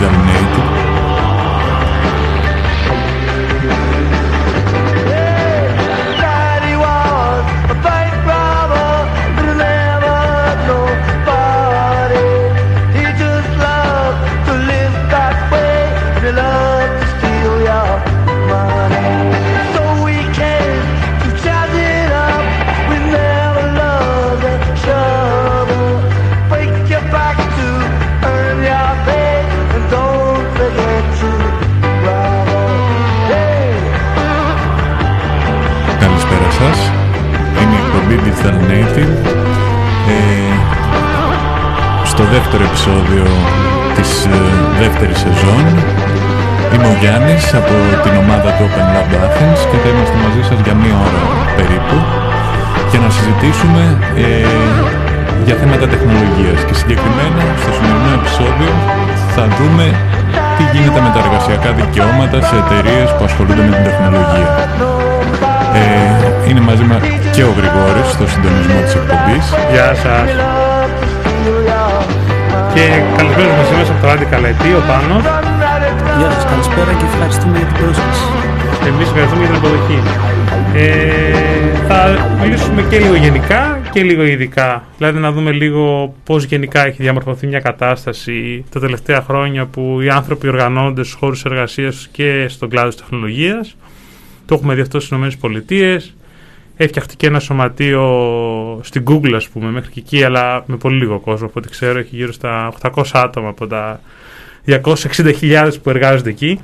εκπομπή Digital επεισόδιο της ε, δεύτερης σεζόν είμαι ο Γιάννης από την ομάδα του Open Lab Athens και θα είμαστε μαζί σας για μία ώρα περίπου για να συζητήσουμε ε, για θέματα τεχνολογίας και συγκεκριμένα στο σημερινό επεισόδιο θα δούμε τι γίνεται με τα εργασιακά δικαιώματα σε εταιρείες που ασχολούνται με την τεχνολογία. Ε, είναι μαζί μας και ο Γρηγόρης στο συντονισμό της εκπομπής. Γεια σας. Και καλησπέρα μας είμαστε από το Άντι Καλετή, ο Πάνος. Γεια σας, καλησπέρα και ευχαριστούμε για την πρόσκληση. Εμείς ευχαριστούμε για την αποδοχή. Ε, θα μιλήσουμε και λίγο γενικά και λίγο ειδικά. Δηλαδή να δούμε λίγο πώς γενικά έχει διαμορφωθεί μια κατάσταση τα τελευταία χρόνια που οι άνθρωποι οργανώνονται στους χώρους εργασίας και στον κλάδο της τεχνολογίας. Το έχουμε δει αυτό στις ΗΠΑ. Έφτιαχτε και ένα σωματείο στην Google, ας πούμε, μέχρι και εκεί, αλλά με πολύ λίγο κόσμο. Από ό,τι ξέρω, έχει γύρω στα 800 άτομα από τα 260.000 που εργάζονται εκεί.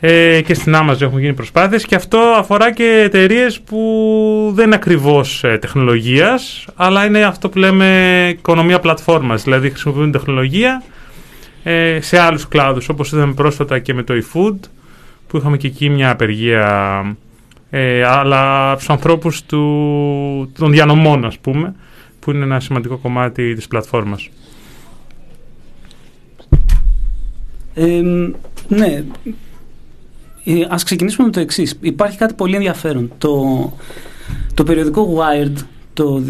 Ε, και στην Amazon έχουν γίνει προσπάθειες και αυτό αφορά και εταιρείες που δεν είναι ακριβώς ε, τεχνολογίας αλλά είναι αυτό που λέμε οικονομία πλατφόρμας δηλαδή χρησιμοποιούν τεχνολογία ε, σε άλλους κλάδους όπως είδαμε πρόσφατα και με το eFood που είχαμε και εκεί μια απεργία ε, αλλά στους ανθρώπους του, των διανομών ας πούμε που είναι ένα σημαντικό κομμάτι της πλατφόρμας. Ε, ναι, ε, ας ξεκινήσουμε με το εξής. Υπάρχει κάτι πολύ ενδιαφέρον. Το, το περιοδικό Wired το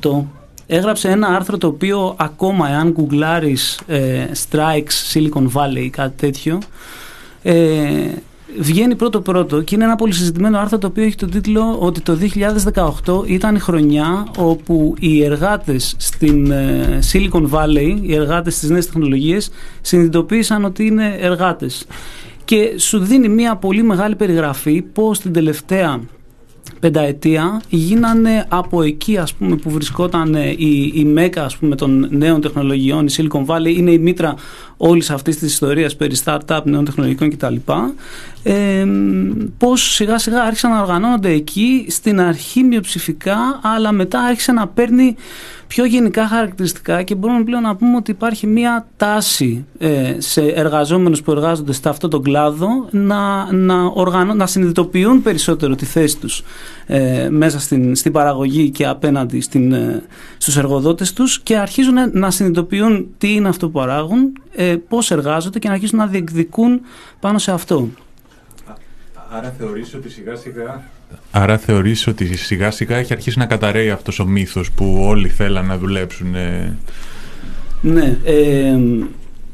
2018 έγραψε ένα άρθρο το οποίο ακόμα εάν γκουγκλάρεις ε, Strikes Silicon Valley κάτι τέτοιο ε, βγαίνει πρώτο πρώτο και είναι ένα πολύ συζητημένο άρθρο το οποίο έχει τον τίτλο ότι το 2018 ήταν η χρονιά όπου οι εργάτες στην ε, Silicon Valley, οι εργάτες στις νέες τεχνολογίες συνειδητοποίησαν ότι είναι εργάτες. Και σου δίνει μια πολύ μεγάλη περιγραφή πώς την τελευταία πενταετία γίνανε από εκεί ας πούμε που βρισκόταν η, η μέκα ας πούμε των νέων τεχνολογιών, η Silicon Valley είναι η μήτρα όλης αυτής της ιστορίας περί startup, νέων τεχνολογικών κτλ. Ε, πώς σιγά σιγά άρχισαν να οργανώνονται εκεί στην αρχή μειοψηφικά αλλά μετά άρχισε να παίρνει πιο γενικά χαρακτηριστικά και μπορούμε πλέον να πούμε ότι υπάρχει μία τάση ε, σε εργαζόμενους που εργάζονται σε αυτό τον κλάδο να, να, οργανώ, να συνειδητοποιούν περισσότερο τη θέση τους ε, μέσα στην, στην παραγωγή και απέναντι στην, ε, στους εργοδότες τους και αρχίζουν να συνειδητοποιούν τι είναι αυτό που παράγουν, ε, πώς εργάζονται και να αρχίσουν να διεκδικούν πάνω σε αυτό. Άρα θεωρείς ότι σιγά σιγά Άρα θεωρείς ότι σιγά σιγά έχει αρχίσει να καταραίει αυτός ο μύθος που όλοι θέλαν να δουλέψουν. Ναι, ε,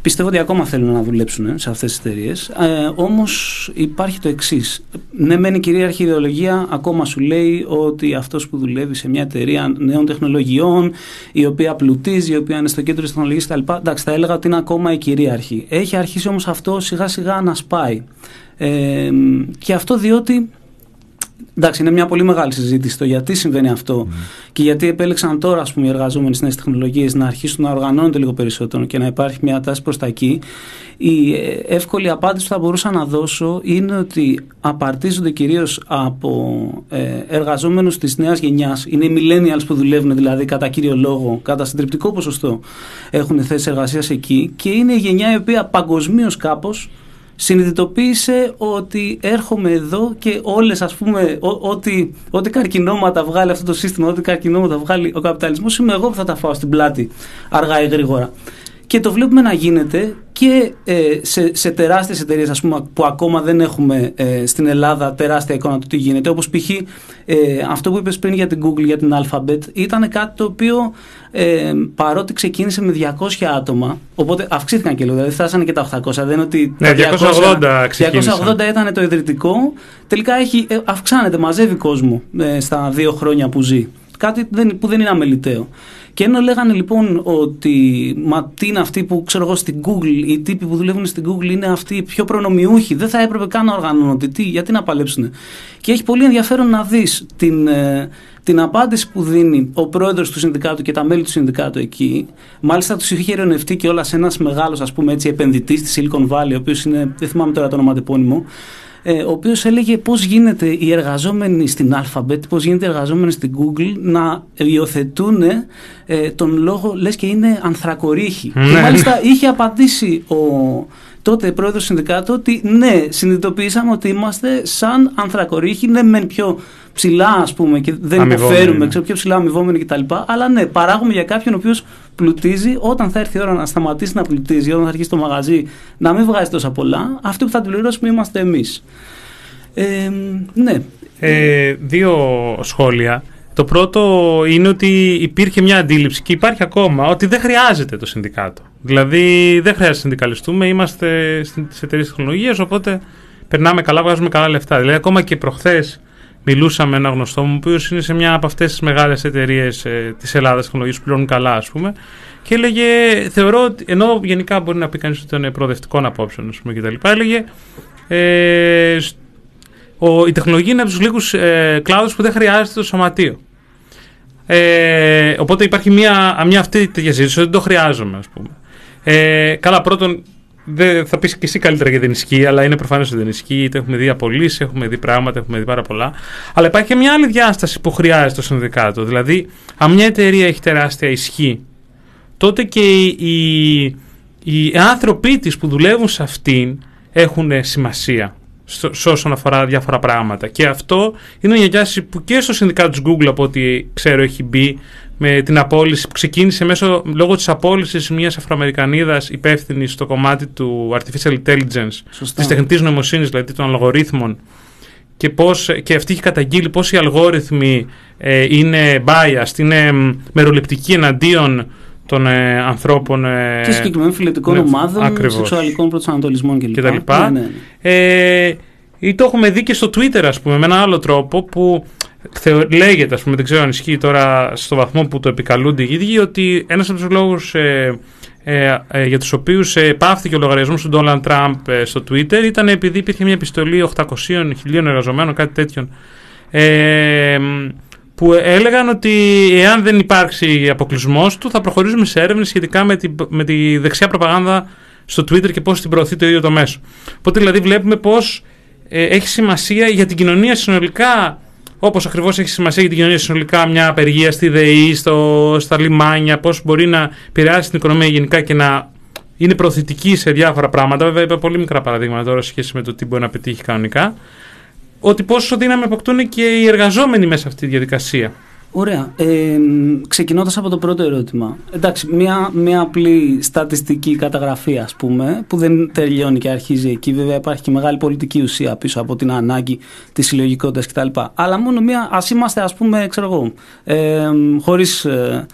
πιστεύω ότι ακόμα θέλουν να δουλέψουν σε αυτές τις εταιρείες. Ε, όμως υπάρχει το εξής. Ναι, μεν η κυρίαρχη ιδεολογία ακόμα σου λέει ότι αυτός που δουλεύει σε μια εταιρεία νέων τεχνολογιών, η οποία πλουτίζει, η οποία είναι στο κέντρο της τεχνολογίας κτλ. Εντάξει, θα έλεγα ότι είναι ακόμα η κυρίαρχη. Έχει αρχίσει όμως αυτό σιγά σιγά να σπάει. Ε, και αυτό διότι Εντάξει, είναι μια πολύ μεγάλη συζήτηση το γιατί συμβαίνει αυτό mm. και γιατί επέλεξαν τώρα ας πούμε, οι εργαζόμενοι στις νέες τεχνολογίες να αρχίσουν να οργανώνονται λίγο περισσότερο και να υπάρχει μια τάση προς τα εκεί. Η ε, εύκολη απάντηση που θα μπορούσα να δώσω είναι ότι απαρτίζονται κυρίως από ε, εργαζόμενους της νέας γενιάς. Είναι οι millennials που δουλεύουν δηλαδή κατά κύριο λόγο, κατά συντριπτικό ποσοστό έχουν θέσεις εργασίας εκεί και είναι η γενιά η οποία παγκοσμίως κάπως συνειδητοποίησε ότι έρχομαι εδώ και όλες ας πούμε ό,τι, ό,τι καρκινώματα βγάλει αυτό το σύστημα, ό,τι καρκινώματα βγάλει ο καπιταλισμός είμαι εγώ που θα τα φάω στην πλάτη αργά ή γρήγορα. Και το βλέπουμε να γίνεται και ε, σε, σε τεράστιες εταιρείες που ακόμα δεν έχουμε ε, στην Ελλάδα τεράστια εικόνα του τι γίνεται. Όπως π.χ. Ε, αυτό που είπες πριν για την Google, για την Alphabet, ήταν κάτι το οποίο ε, παρότι ξεκίνησε με 200 άτομα, οπότε αυξήθηκαν και λίγο, δηλαδή φτάσανε και τα 800. Δεν είναι ότι. Ναι, 280 280 ήταν το ιδρυτικό. Τελικά έχει, ε, αυξάνεται, μαζεύει κόσμο ε, στα δύο χρόνια που ζει. Κάτι που δεν είναι αμεληταίο. Και ενώ λέγανε λοιπόν ότι μα τι είναι αυτοί που ξέρω εγώ στην Google, οι τύποι που δουλεύουν στην Google είναι αυτοί οι πιο προνομιούχοι, δεν θα έπρεπε καν να οργανώνονται. Τι, γιατί να παλέψουν. Και έχει πολύ ενδιαφέρον να δεις την, ε, την απάντηση που δίνει ο πρόεδρος του Συνδικάτου και τα μέλη του Συνδικάτου εκεί. Μάλιστα τους είχε ειρωνευτεί και όλα ένας μεγάλος επενδυτής στη Silicon Valley, ο οποίος είναι, δεν θυμάμαι τώρα το ονοματεπώνυμο, ε, ο οποίος έλεγε πώς γίνεται οι εργαζόμενοι στην Alphabet, πώς γίνεται οι εργαζόμενοι στην Google να υιοθετούν ε, τον λόγο λες και είναι ανθρακορίχοι. Ναι. Και μάλιστα είχε απαντήσει ο τότε πρόεδρος συνδικάτου ότι ναι, συνειδητοποιήσαμε ότι είμαστε σαν ανθρακορίχοι, ναι, μεν πιο ψηλά, ας πούμε, και δεν υποφέρουμε, ξέρω, πιο ψηλά αμοιβόμενοι κτλ. Αλλά ναι, παράγουμε για κάποιον ο οποίος πλουτίζει, όταν θα έρθει η ώρα να σταματήσει να πλουτίζει, όταν θα αρχίσει το μαγαζί να μην βγάζει τόσα πολλά, αυτοί που θα την πληρώσουμε είμαστε εμείς. Ε, ναι. Ε, δύο σχόλια. Το πρώτο είναι ότι υπήρχε μια αντίληψη και υπάρχει ακόμα ότι δεν χρειάζεται το συνδικάτο. Δηλαδή δεν χρειάζεται να συνδικαλιστούμε, είμαστε στι εταιρείες τεχνολογίας, οπότε περνάμε καλά, βγάζουμε καλά λεφτά. Δηλαδή ακόμα και προχθές μιλούσα με ένα γνωστό μου, ο οποίος είναι σε μια από αυτές τις μεγάλες εταιρείες ε, της Ελλάδας τεχνολογίας που πληρώνουν καλά, ας πούμε, και έλεγε, θεωρώ ότι, ενώ γενικά μπορεί να πει κανείς ότι είναι προοδευτικών απόψεων, ας πούμε, κτλ., έλεγε, ε, ο, η τεχνολογία είναι από τους λίγους ε, κλάδους που δεν χρειάζεται το σωματείο. Ε, οπότε υπάρχει μια, μια αυτή τη συζήτηση ότι δεν το χρειάζομαι, ας πούμε. Ε, καλά, πρώτον, δεν θα πεις και εσύ καλύτερα γιατί δεν ισχύει, αλλά είναι προφανές ότι δεν ισχύει. Είτε έχουμε δει απολύσει, έχουμε δει πράγματα, έχουμε δει πάρα πολλά. Αλλά υπάρχει και μια άλλη διάσταση που χρειάζεται το συνδικάτο. Δηλαδή, αν μια εταιρεία έχει τεράστια ισχύ, τότε και οι, οι, άνθρωποι της που δουλεύουν σε αυτήν έχουν σημασία σε όσον αφορά διάφορα πράγματα. Και αυτό είναι μια διάσταση που και στο συνδικάτο της Google, από ό,τι ξέρω, έχει μπει με την απόλυση που ξεκίνησε μέσω, λόγω της απόλυσης μιας Αφροαμερικανίδας υπεύθυνη στο κομμάτι του Artificial Intelligence, Σωστά. της τεχνητής νοημοσύνης, δηλαδή των αλγορίθμων και, πώς, και αυτή έχει καταγγείλει πώς οι αλγόριθμοι ε, είναι biased, είναι μεροληπτικοί εναντίον των ε, ανθρώπων. Ε, και συγκεκριμένων φιλετικών ναι, ομάδων, ακριβώς. σεξουαλικών προσανατολισμών κλπ. Και, τα λοιπά. Ναι, ναι, ναι. Ε, ή το έχουμε δει και στο Twitter, ας πούμε, με έναν άλλο τρόπο που λέγεται, ας πούμε, δεν ξέρω αν ισχύει τώρα στο βαθμό που το επικαλούνται οι ίδιοι, ότι ένας από τους λόγους ε, ε, ε, για τους οποίους ε, πάυθηκε ο λογαριασμός του Ντόναλντ Τραμπ ε, στο Twitter ήταν επειδή υπήρχε μια επιστολή 800.000 εργαζομένων, κάτι τέτοιον, ε, που έλεγαν ότι εάν δεν υπάρξει αποκλεισμός του θα προχωρήσουμε σε έρευνες σχετικά με τη, με τη δεξιά προπαγάνδα στο Twitter και πώς την προωθεί το ίδιο το μέσο. Οπότε δηλαδή βλέπουμε πώς έχει σημασία για την κοινωνία συνολικά Όπως ακριβώς έχει σημασία για την κοινωνία συνολικά μια απεργία στη ΔΕΗ, στο, στα λιμάνια, πώς μπορεί να επηρεάσει την οικονομία γενικά και να είναι προθετική σε διάφορα πράγματα. Βέβαια, είπα πολύ μικρά παραδείγματα τώρα σε σχέση με το τι μπορεί να πετύχει κανονικά. Ότι πόσο δύναμη αποκτούν και οι εργαζόμενοι μέσα σε αυτή τη διαδικασία. Ωραία. Ε, ξεκινώντας από το πρώτο ερώτημα. Εντάξει, μια, μια απλή στατιστική καταγραφή ας πούμε, που δεν τελειώνει και αρχίζει εκεί. Βέβαια υπάρχει και μεγάλη πολιτική ουσία πίσω από την ανάγκη της συλλογικότητας κτλ. Αλλά μόνο μια, ας είμαστε ας πούμε, ξέρω εγώ, ε, χωρίς... Ε,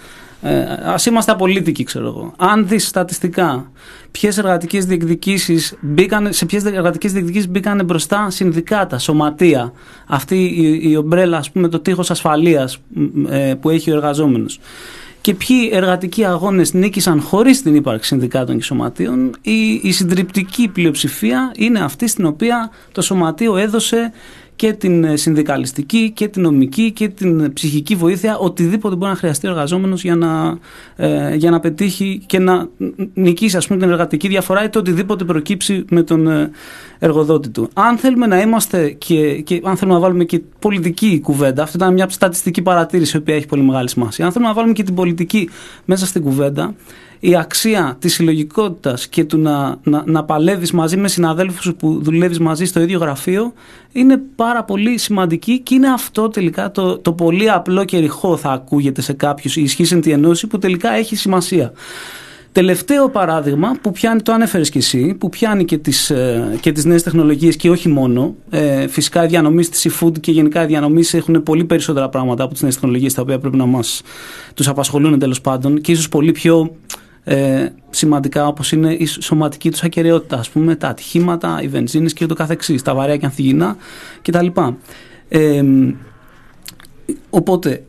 ε, ας είμαστε απολύτικοι, ξέρω εγώ. Αν δεις στατιστικά ποιες εργατικές διεκδικήσεις μπήκαν, σε ποιες εργατικές διεκδικήσεις μπήκαν μπροστά συνδικάτα, σωματεία, αυτή η, η ομπρέλα, ας πούμε, το τείχος ασφαλείας ε, που έχει ο εργαζόμενος. Και ποιοι εργατικοί αγώνες νίκησαν χωρίς την ύπαρξη συνδικάτων και σωματείων, η, η συντριπτική πλειοψηφία είναι αυτή στην οποία το σωματείο έδωσε και την ε, συνδικαλιστική και την νομική και την ψυχική βοήθεια, οτιδήποτε μπορεί να χρειαστεί ο εργαζόμενος για να, ε, για να πετύχει και να νικήσει ας πούμε, την εργατική διαφορά ή το οτιδήποτε προκύψει με τον ε, εργοδότη του. Αν θέλουμε να είμαστε και, και αν θέλουμε να βάλουμε και πολιτική κουβέντα, αυτή ήταν μια στατιστική παρατήρηση η οποία έχει πολύ μεγάλη σημασία. Αν θέλουμε να βάλουμε και την πολιτική μέσα στην κουβέντα, η αξία της συλλογικότητας και του να, να, να παλεύεις μαζί με συναδέλφους που δουλεύεις μαζί στο ίδιο γραφείο είναι πάρα πολύ σημαντική και είναι αυτό τελικά το, το πολύ απλό και ρηχό θα ακούγεται σε κάποιους η ισχύ εν τη ενώση που τελικά έχει σημασία. Τελευταίο παράδειγμα που πιάνει, το ανέφερες και εσύ, που πιάνει και τις, ε, και τις νέες τεχνολογίες και όχι μόνο. Ε, φυσικά οι διανομής της e-food και γενικά οι διανομής έχουν πολύ περισσότερα πράγματα από τις νέες τεχνολογίες τα οποία πρέπει να μας τους απασχολούν τέλος πάντων και ίσως πολύ πιο ε, σημαντικά όπως είναι η σωματική τους ακαιρεότητα, ας πούμε τα ατυχήματα, οι βενζίνες και το καθεξής, τα βαρέα και ανθυγινά κτλ. Ε, οπότε ε,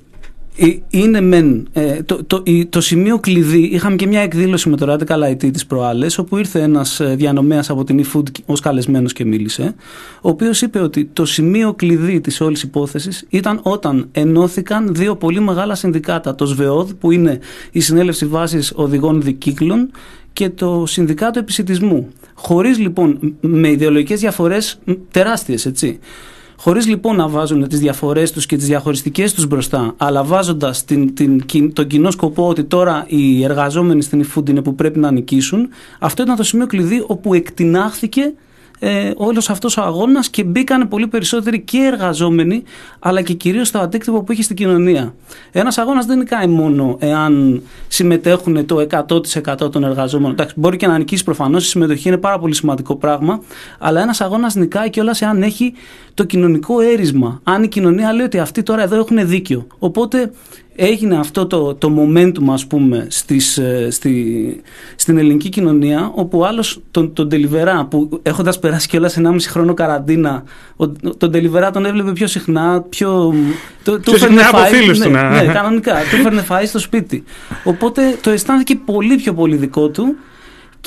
είναι μεν, ε, το, το, το, σημείο κλειδί, είχαμε και μια εκδήλωση με το Radical IT τις προάλλες, όπου ήρθε ένας ε, διανομέας από την eFood ως καλεσμένος και μίλησε, ο οποίος είπε ότι το σημείο κλειδί της όλης υπόθεσης ήταν όταν ενώθηκαν δύο πολύ μεγάλα συνδικάτα, το ΣΒΕΟΔ που είναι η Συνέλευση Βάσης Οδηγών Δικύκλων και το Συνδικάτο Επισητισμού. Χωρίς λοιπόν, με ιδεολογικές διαφορές τεράστιες, έτσι. Χωρίς λοιπόν να βάζουν τις διαφορές τους και τις διαχωριστικές τους μπροστά, αλλά βάζοντας τον κοινό σκοπό ότι τώρα οι εργαζόμενοι στην eFood είναι που πρέπει να νικήσουν, αυτό ήταν το σημείο κλειδί όπου εκτινάχθηκε ε, όλος αυτός ο αγώνας και μπήκαν πολύ περισσότεροι και εργαζόμενοι, αλλά και κυρίως το αντίκτυπο που έχει στην κοινωνία. Ένας αγώνας δεν νικάει μόνο εάν συμμετέχουν το 100% των εργαζόμενων. Εντάξει, μπορεί και να νικήσει προφανώς, η συμμετοχή είναι πάρα πολύ σημαντικό πράγμα, αλλά ένας αγώνας νικάει κιόλας εάν έχει το κοινωνικό έρισμα. Αν η κοινωνία λέει ότι αυτοί τώρα εδώ έχουν δίκιο. Οπότε έγινε αυτό το, το momentum ας πούμε στις, ε, στη, στην ελληνική κοινωνία όπου άλλος τον, τον Τελιβερά που έχοντας περάσει κιόλας 1,5 χρόνο καραντίνα τον Τελιβερά τον έβλεπε πιο συχνά πιο, το, πιο συχνά από φίλους του ναι, ναι, κανονικά του έφερνε φαΐ στο σπίτι. Οπότε το αισθάνθηκε πολύ πιο πολύ δικό του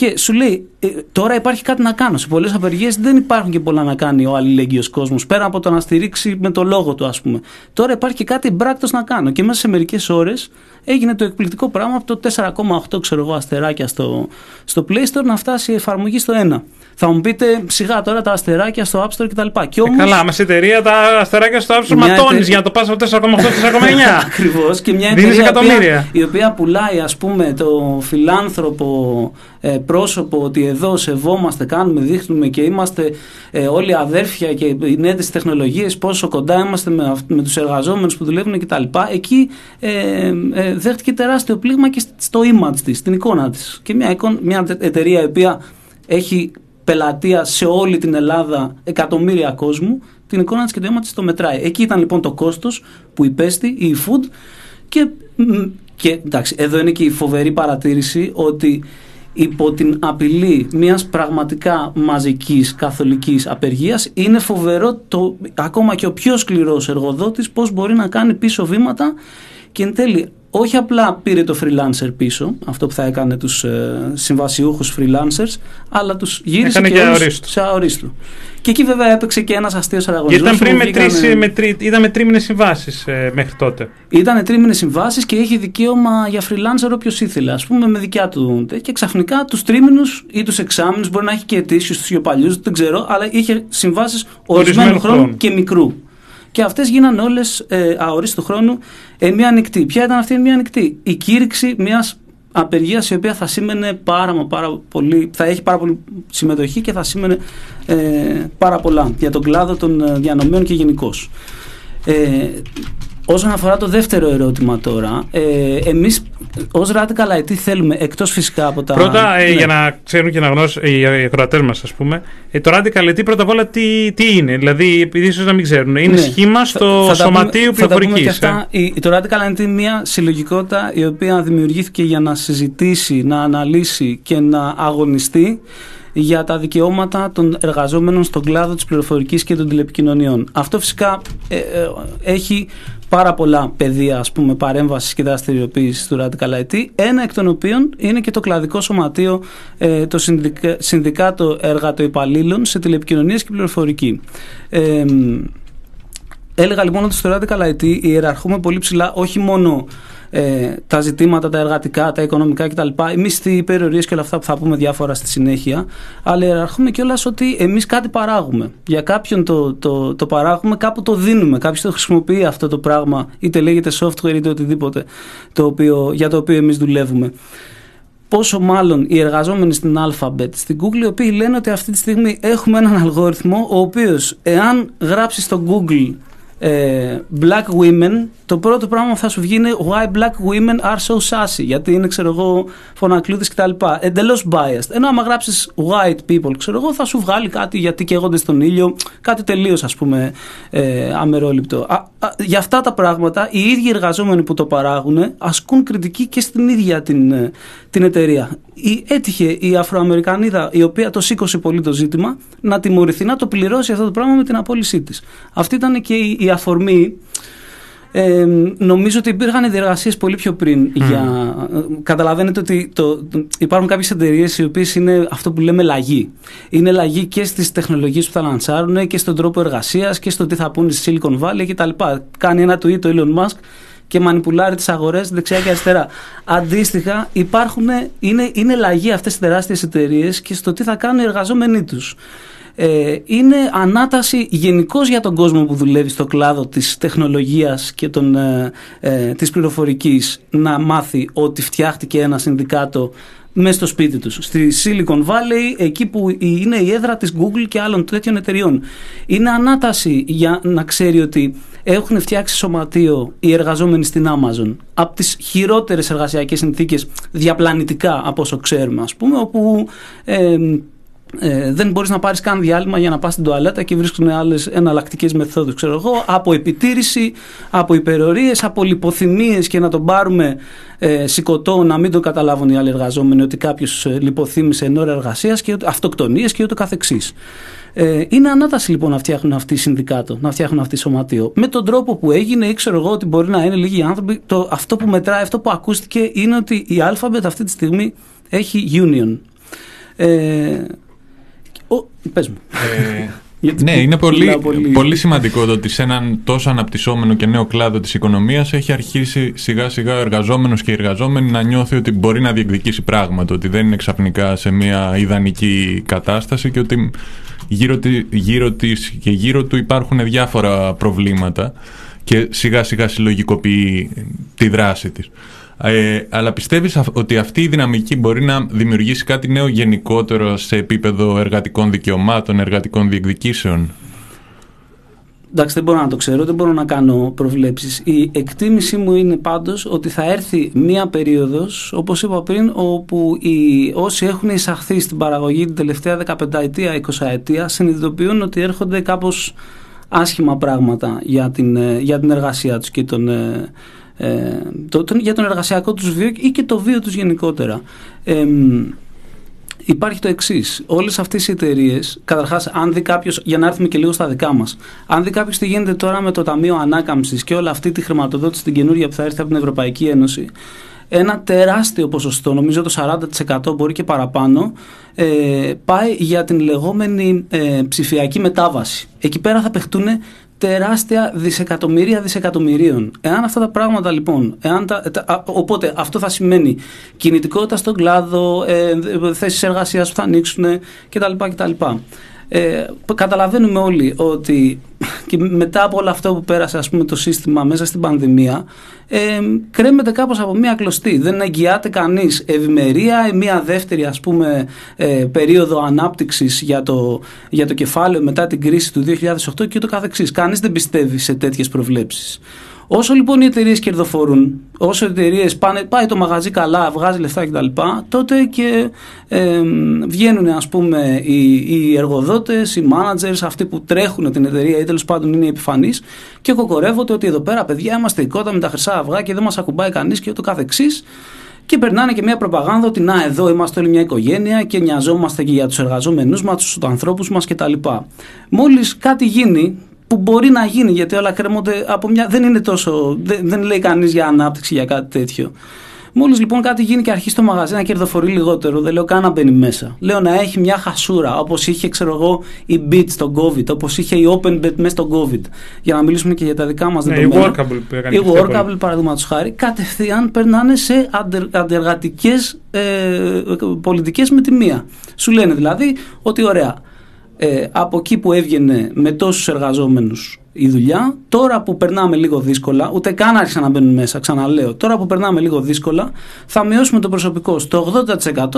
και σου λέει, ε, τώρα υπάρχει κάτι να κάνω. Σε πολλές απεργίες δεν υπάρχουν και πολλά να κάνει ο αλληλέγγυος κόσμος, πέρα από το να στηρίξει με το λόγο του, ας πούμε. Τώρα υπάρχει και κάτι μπράκτος να κάνω. Και μέσα σε μερικές ώρες έγινε το εκπληκτικό πράγμα από το 4,8 ξέρω εγώ αστεράκια στο, στο Play Store να φτάσει η εφαρμογή στο 1. Θα μου πείτε σιγά τώρα τα αστεράκια στο App Store κτλ. Και όμως, ε, καλά, μα η εταιρεία τα αστεράκια στο App Store ματώνει για να το πας από 4,8-4,9. Ακριβώς. Και μια εταιρεία η οποία πουλάει ας πούμε το φιλάνθρωπο ε, πρόσωπο ότι εδώ σεβόμαστε, κάνουμε, δείχνουμε και είμαστε ε, όλοι αδέρφια και οι νέες τεχνολογίες, πόσο κοντά είμαστε με, με τους εργαζόμενους που δουλεύουν κτλ. Εκεί ε, ε, δέχτηκε τεράστιο πλήγμα και στο image της, στην εικόνα της. Και μια, μια εταιρεία η οποία έχει πελατεία σε όλη την Ελλάδα εκατομμύρια κόσμου, την εικόνα της και το αίμα της το μετράει. Εκεί ήταν λοιπόν το κόστος που υπέστη η food και, και εντάξει, εδώ είναι και η φοβερή παρατήρηση ότι υπό την απειλή μιας πραγματικά μαζικής καθολικής απεργίας είναι φοβερό το, ακόμα και ο πιο σκληρός εργοδότης πώς μπορεί να κάνει πίσω βήματα και εν τέλει όχι απλά πήρε το freelancer πίσω, αυτό που θα έκανε τους ε, συμβασιούχους freelancers, αλλά τους γύρισε και, και σε αορίστου. Και εκεί βέβαια έπαιξε και ένας αστείος ανταγωνισμός. Ήταν πριν με, τρεις, με, τρί, ήταν με τρίμηνες συμβάσεις ε, μέχρι τότε. Ήταν τρίμηνες συμβάσεις και είχε δικαίωμα για freelancer όποιος ήθελε, ας πούμε με δικιά του. Και ξαφνικά τους τρίμηνους ή τους εξάμηνους, μπορεί να έχει και αιτήσεις τους πιο παλιούς, δεν ξέρω, αλλά είχε συμβάσεις ορισμένου χρόνου και μικρού. Και αυτές γίνανε όλες ε, αορίστου χρόνου ε, μία ανοιχτή. Ποια ήταν αυτή η μία ανοιχτή, η κήρυξη μιας απεργίας η οποία θα σήμαινε πάρα, πάρα πολύ, θα έχει πάρα πολύ συμμετοχή και θα σήμαινε ε, πάρα πολλά για τον κλάδο των ε, διανομέων και γενικώς. Ε, Όσον αφορά το δεύτερο ερώτημα τώρα, ε, εμείς ως Radical IT θέλουμε, εκτός φυσικά από τα... Πρώτα, ε, ναι. για να ξέρουν και να γνώσουν οι ακροατές μας, ας πούμε, ε, το Radical IT πρώτα απ' όλα τι, τι είναι, δηλαδή επειδή ίσως να μην ξέρουν, είναι ναι. σχήμα στο θα, σωματείο πληροφορικής. Θα ε; η, το Radical IT είναι μια συλλογικότητα η οποία δημιουργήθηκε για να συζητήσει, να αναλύσει και να αγωνιστεί για τα δικαιώματα των εργαζόμενων στον κλάδο της πληροφορικής και των τηλεπικοινωνιών. Αυτό φυσικά ε, ε, έχει πάρα πολλά πεδία ας πούμε, παρέμβασης και δραστηριοποίησης του Radical IT, ένα εκ των οποίων είναι και το κλαδικό σωματείο, ε, το Συνδικάτο Εργατοϊπαλλήλων σε τηλεπικοινωνίες και πληροφορική. Ε, έλεγα λοιπόν ότι στο Radical IT ιεραρχούμε πολύ ψηλά όχι μόνο ε, τα ζητήματα, τα εργατικά, τα οικονομικά κτλ. Οι μισθοί, οι περιορίες και όλα αυτά που θα πούμε διάφορα στη συνέχεια. Αλλά ιεραρχούμε κιόλας ότι εμείς κάτι παράγουμε. Για κάποιον το, το, το παράγουμε, κάπου το δίνουμε. Κάποιος το χρησιμοποιεί αυτό το πράγμα, είτε λέγεται software είτε οτιδήποτε το οποίο, για το οποίο εμείς δουλεύουμε πόσο μάλλον οι εργαζόμενοι στην Alphabet, στην Google, οι οποίοι λένε ότι αυτή τη στιγμή έχουμε έναν αλγόριθμο, ο οποίος εάν γράψεις στο Google ε, black women, το πρώτο πράγμα που θα σου βγει είναι why black women are so sassy. Γιατί είναι, ξέρω εγώ, φωνακλούδες κτλ. Εντελώς biased. Ενώ άμα γράψεις white people, ξέρω εγώ, θα σου βγάλει κάτι γιατί καίγονται στον ήλιο, κάτι τελείως ας πούμε ε, αμερόληπτο. Α, α, για αυτά τα πράγματα, οι ίδιοι εργαζόμενοι που το παράγουν ασκούν κριτική και στην ίδια την, ε, την εταιρεία. Η, έτυχε η Αφροαμερικανίδα, η οποία το σήκωσε πολύ το ζήτημα, να τιμωρηθεί, να το πληρώσει αυτό το πράγμα με την απόλυσή της. Αυτή ήταν και η, η αφορμή ε, νομίζω ότι υπήρχαν διεργασίες πολύ πιο πριν για... Καταλαβαίνετε ότι το, υπάρχουν κάποιες εταιρείες οι οποίες είναι αυτό που λέμε λαγή. Είναι λαγή και στις τεχνολογίες που θα λανσάρουν και στον τρόπο εργασίας και στο τι θα πούνε στη Silicon Valley κτλ. Κάνει ένα tweet το Elon Musk και μανιπουλάρει τις αγορές δεξιά και αριστερά. Αντίστοιχα υπάρχουν, είναι, είναι λαγή αυτές οι τεράστιες εταιρείες και στο τι θα κάνουν οι εργαζόμενοι τους ε, είναι ανάταση γενικώς για τον κόσμο που δουλεύει στο κλάδο της τεχνολογίας και των, ε, ε, της πληροφορικής να μάθει ότι φτιάχτηκε ένα συνδικάτο μέσα στο σπίτι τους. Στη Silicon Valley, εκεί που είναι η έδρα της Google και άλλων τέτοιων εταιριών. Είναι ανάταση για να ξέρει ότι έχουν φτιάξει σωματείο οι εργαζόμενοι στην Amazon από τις χειρότερες εργασιακές συνθήκες διαπλανητικά από όσο ξέρουμε ας πούμε όπου ε, ε, δεν μπορείς να πάρεις καν διάλειμμα για να πας στην τουαλέτα και βρίσκουν άλλες εναλλακτικές μεθόδους. Ξέρω εγώ, από επιτήρηση, από υπερορίες, από λιποθυμίες και να τον πάρουμε ε, σηκωτό, να μην το καταλάβουν οι άλλοι εργαζόμενοι ότι κάποιος ε, λιποθύμησε εν ώρα εργασίας και αυτοκτονίες και ούτω καθεξής. Ε, είναι ανάταση λοιπόν να φτιάχνουν αυτοί συνδικάτο, να φτιάχνουν αυτοί σωματείο. Με τον τρόπο που έγινε, ήξερα εγώ ότι μπορεί να είναι λίγοι άνθρωποι. Το, αυτό που μετράει, αυτό που ακούστηκε είναι ότι η Alphabet αυτή τη στιγμή έχει union. Ε, ο, πες μου. Ε, ναι, είναι πολύ, πολύ... σημαντικό το ότι σε έναν τόσο αναπτυσσόμενο και νέο κλάδο της οικονομίας έχει αρχίσει σιγά σιγά ο εργαζόμενος και η εργαζόμενη να νιώθει ότι μπορεί να διεκδικήσει πράγματα, ότι δεν είναι ξαφνικά σε μια ιδανική κατάσταση και ότι γύρω, γύρω της και γύρω του υπάρχουν διάφορα προβλήματα και σιγά σιγά συλλογικοποιεί τη δράση της. Ε, αλλά πιστεύεις ότι αυτή η δυναμική μπορεί να δημιουργήσει κάτι νέο γενικότερο σε επίπεδο εργατικών δικαιωμάτων, εργατικών διεκδικήσεων; Εντάξει, δεν μπορώ να το ξέρω, δεν μπορώ να κάνω προβλέψεις. Η εκτίμησή μου είναι πάντως ότι θα έρθει μία περίοδος, όπως είπα πριν, όπου οι, όσοι έχουν εισαχθεί στην παραγωγή την τελευταία 15 ετία, 20 ετία, συνειδητοποιούν ότι έρχονται κάπως άσχημα πράγματα για την, ε, για την εργασία τους και τον, ε, ε, το, για τον εργασιακό τους βίο ή και το βίο τους γενικότερα. Ε, υπάρχει το εξής. Όλες αυτές οι εταιρείες, καταρχάς, αν δει κάποιος, για να έρθουμε και λίγο στα δικά μας, αν δει κάποιος τι γίνεται τώρα με το Ταμείο Ανάκαμψης και όλη αυτή τη χρηματοδότηση την καινούρια που θα έρθει από την Ευρωπαϊκή Ένωση, ένα τεράστιο ποσοστό, νομίζω το 40% μπορεί και παραπάνω, ε, πάει για την λεγόμενη ε, ψηφιακή μετάβαση. Εκεί πέρα θα παιχτούν τεράστια δισεκατομμύρια δισεκατομμυρίων. Εάν αυτά τα πράγματα λοιπόν, εάν τα, οπότε αυτό θα σημαίνει κινητικότητα στον κλάδο, ε, θέσεις εργασίας που θα ανοίξουν κτλ. κτλ. Ε, καταλαβαίνουμε όλοι ότι και μετά από όλο αυτό που πέρασε ας πούμε, το σύστημα μέσα στην πανδημία ε, κρέμεται κάπως από μία κλωστή. Δεν εγγυάται κανείς ευημερία, μία δεύτερη ας πούμε ε, περίοδο ανάπτυξης για το, για το κεφάλαιο μετά την κρίση του 2008 και ούτω καθεξής. Κανείς δεν πιστεύει σε τέτοιες προβλέψεις. Όσο λοιπόν οι εταιρείες κερδοφορούν, όσο οι εταιρείες πάει το μαγαζί καλά, βγάζει λεφτά κτλ., τότε και ε, βγαίνουν ας πούμε οι, οι εργοδότες, οι managers, αυτοί που τρέχουν την εταιρεία ή τέλος πάντων είναι επιφανείς και κοκορεύονται ότι εδώ πέρα παιδιά είμαστε η κότα με τα χρυσά αυγά και δεν μας ακουμπάει κανείς και ούτω καθεξής. Και περνάνε και μια προπαγάνδα ότι να, εδώ είμαστε όλοι μια οικογένεια και νοιαζόμαστε και για τους εργαζόμενους μας, τους ανθρώπους μας κτλ. Μόλις κάτι γίνει, που μπορεί να γίνει γιατί όλα κρέμονται από μια. Δεν είναι τόσο. Δεν, δεν λέει κανείς για ανάπτυξη για κάτι τέτοιο. Μόλις λοιπόν κάτι γίνει και αρχίσει το μαγαζί να κερδοφορεί λιγότερο, δεν λέω καν να μπαίνει μέσα. Λέω να έχει μια χασούρα, όπως είχε, ξέρω εγώ, η Bit στο COVID, όπως είχε η OpenBet μέσα στο COVID. Για να μιλήσουμε και για τα δικά μας ναι, δεδομένα. Η Workable, που η Workable παραδείγματος χάρη, κατευθείαν περνάνε σε αντεργατικές ε, πολιτικές με τη μία. Σου λένε δηλαδή ότι ωραία, ε, από εκεί που έβγαινε με τόσους εργαζόμενους η δουλειά. Τώρα που περνάμε λίγο δύσκολα, ούτε καν άρχισαν να μπαίνουν μέσα, ξαναλέω. Τώρα που περνάμε λίγο δύσκολα, θα μειώσουμε το προσωπικό στο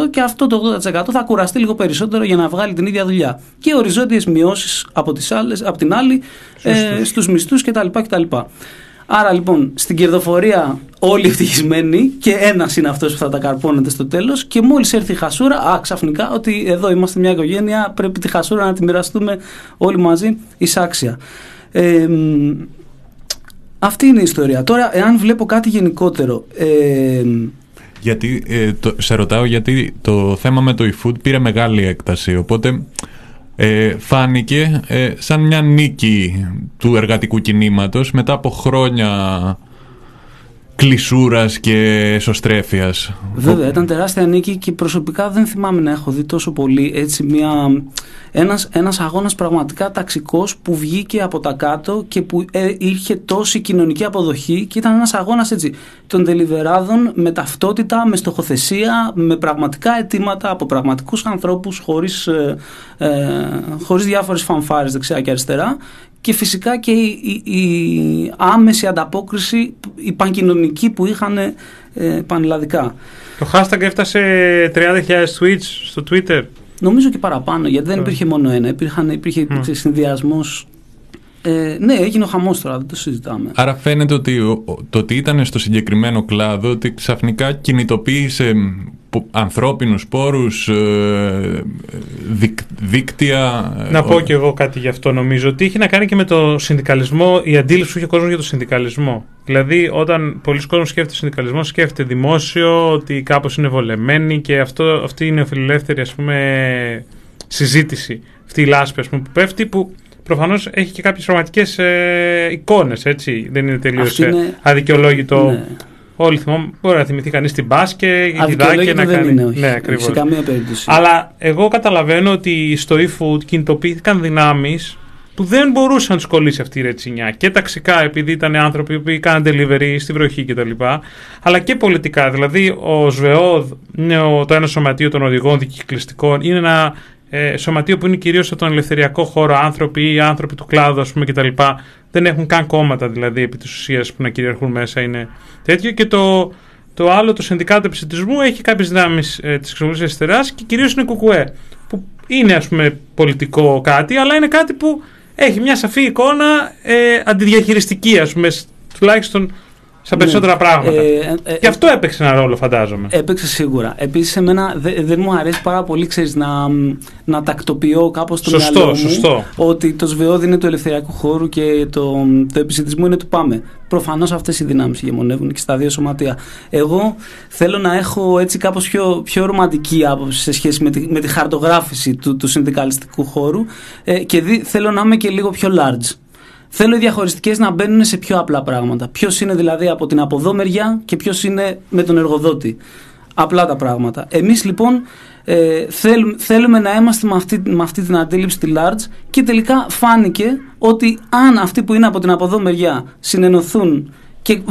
80% και αυτό το 80% θα κουραστεί λίγο περισσότερο για να βγάλει την ίδια δουλειά. Και οριζόντιες μειώσεις από, από την άλλη ε, στους μισθούς κτλ. κτλ. Άρα λοιπόν στην κερδοφορία όλοι ευτυχισμένοι και ένας είναι αυτός που θα τα καρπώνεται στο τέλος. Και μόλις έρθει η χασούρα, α, ξαφνικά ότι εδώ είμαστε μια οικογένεια, πρέπει τη χασούρα να τη μοιραστούμε όλοι μαζί εισάξια. Ε, αυτή είναι η ιστορία. Τώρα, εάν βλέπω κάτι γενικότερο. Ε, γιατί, ε, το, σε ρωτάω γιατί το θέμα με το e-food πήρε μεγάλη έκταση. Οπότε ε, φάνηκε ε, σαν μια νίκη του εργατικού κινήματος μετά από χρόνια κλεισούρας και εσωστρέφειας. Βέβαια, ήταν τεράστια νίκη και προσωπικά δεν θυμάμαι να έχω δει τόσο πολύ έτσι μια, ένας, ένας αγώνας πραγματικά ταξικός που βγήκε από τα κάτω και που ε, είχε τόση κοινωνική αποδοχή και ήταν ένας αγώνας έτσι των τελιβεράδων με ταυτότητα, με στοχοθεσία, με πραγματικά αιτήματα από πραγματικούς ανθρώπους χωρίς, ε, ε, χωρίς διάφορες φανφάρες δεξιά και αριστερά και φυσικά και η, η, άμεση ανταπόκριση, η πανκοινωνική που είχαν ε, πανελλαδικά. Το hashtag έφτασε 30.000 tweets στο Twitter. Νομίζω και παραπάνω, γιατί δεν υπήρχε μόνο ένα. Υπήρχαν, υπήρχε mm. συνδυασμός. Ε, ναι, έγινε ο χαμός τώρα, δεν το συζητάμε. Άρα φαίνεται ότι το ότι ήταν στο συγκεκριμένο κλάδο, ότι ξαφνικά κινητοποίησε ανθρώπινους πόρους, ε, δίκτυα... Να πω και εγώ κάτι γι' αυτό νομίζω, ότι έχει να κάνει και με το συνδικαλισμό, η αντίληψη που είχε ο κόσμος για το συνδικαλισμό. Δηλαδή όταν πολλοί κόσμοι σκέφτεται συνδικαλισμό, σκέφτεται δημόσιο, ότι κάπως είναι βολεμένοι και αυτό, αυτή είναι η φιλελεύθερη ας πούμε συζήτηση, αυτή η λάσπη ας πούμε, που πέφτει που προφανώς έχει και κάποιες πραγματικές ε, εικόνες, έτσι. Δεν είναι τελείως ε, αδικαιολόγητο. Ναι. Όλοι θυμόμαι, μπορεί να θυμηθεί κανείς την μπάσκετ, γιδάκια να κάνει. Είναι, όχι. Ναι, ακριβώς. Σε καμία περίπτωση. Αλλά εγώ καταλαβαίνω ότι στο e-food κινητοποιήθηκαν δυνάμεις που δεν μπορούσαν να τους κολλήσει αυτή η ρετσινιά. Και ταξικά, επειδή ήταν άνθρωποι που κάναν delivery στη βροχή κτλ. Αλλά και πολιτικά. Δηλαδή, ο ΣΒΕΟΔ είναι το ένα σωματείο των οδηγών δικυκλιστικών. Είναι ένα ε, σωματείο που είναι κυρίως από τον ελευθεριακό χώρο άνθρωποι ή άνθρωποι του κλάδου, ας πούμε κτλ. Δεν έχουν καν κόμματα δηλαδή επί της ουσίας που να κυριαρχούν μέσα. Είναι τέτοιο. Και το, το άλλο, το Συνδικάτο Επιστημισμού, έχει κάποιες δυνάμεις ε, της εξωτερική αριστεράς και κυρίως είναι κουκουέ. Που είναι ας πούμε πολιτικό κάτι, αλλά είναι κάτι που έχει μια σαφή εικόνα ε, αντιδιαχειριστική, ας πούμε, τουλάχιστον στα περισσότερα ναι. πράγματα. Ε, ε, και αυτό έπαιξε ένα ρόλο, φαντάζομαι. Έπαιξε σίγουρα. Επίσης, εμένα δεν μου αρέσει πάρα πολύ, ξέρεις, να, να τακτοποιώ κάπως το σωστό, μυαλό μου σωστό. ότι το σβεώδη είναι του ελευθεριακού χώρου και το, το επισητισμό είναι του πάμε. Προφανώς αυτές οι δυνάμεις ηγεμονεύουν και στα δύο σωματεία. Εγώ θέλω να έχω έτσι κάπως πιο, πιο ρομαντική άποψη σε σχέση με τη, με τη χαρτογράφηση του, του συνδικαλιστικού χώρου ε, και δι, θέλω να είμαι και λίγο πιο large. Θέλω οι διαχωριστικές να μπαίνουν σε πιο απλά πράγματα. Ποιος είναι δηλαδή από την αποδόμερια και ποιος είναι με τον εργοδότη. Απλά τα πράγματα. Εμείς λοιπόν ε, θέλουμε, θέλουμε να είμαστε με αυτή, με αυτή την αντίληψη τη large και τελικά φάνηκε ότι αν αυτοί που είναι από την αποδόμερια συνενωθούν και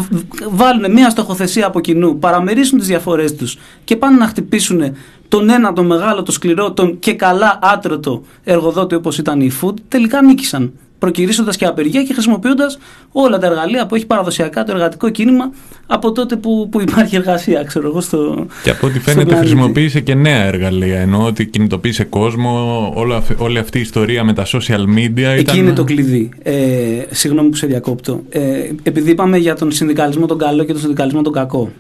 βάλουν μια στοχοθεσία από κοινού, παραμερίσουν τις διαφορές τους και πάνε να χτυπήσουν τον ένα, τον μεγάλο, τον σκληρό, τον και καλά άτρωτο εργοδότη όπως ήταν η Food, τελικά νίκησαν προκυρήσοντας και απεργία και χρησιμοποιώντας όλα τα εργαλεία που έχει παραδοσιακά το εργατικό κίνημα από τότε που, που υπάρχει εργασία, ξέρω εγώ. Στο, και από ό,τι φαίνεται, χρησιμοποίησε και νέα εργαλεία. Ενώ ότι κινητοποίησε κόσμο, όλη, όλη αυτή η ιστορία με τα social media. Ήταν... Εκεί είναι το κλειδί. Ε, συγγνώμη που σε διακόπτω. Ε, επειδή είπαμε για τον συνδικαλισμό τον καλό και τον συνδικαλισμό τον κακό.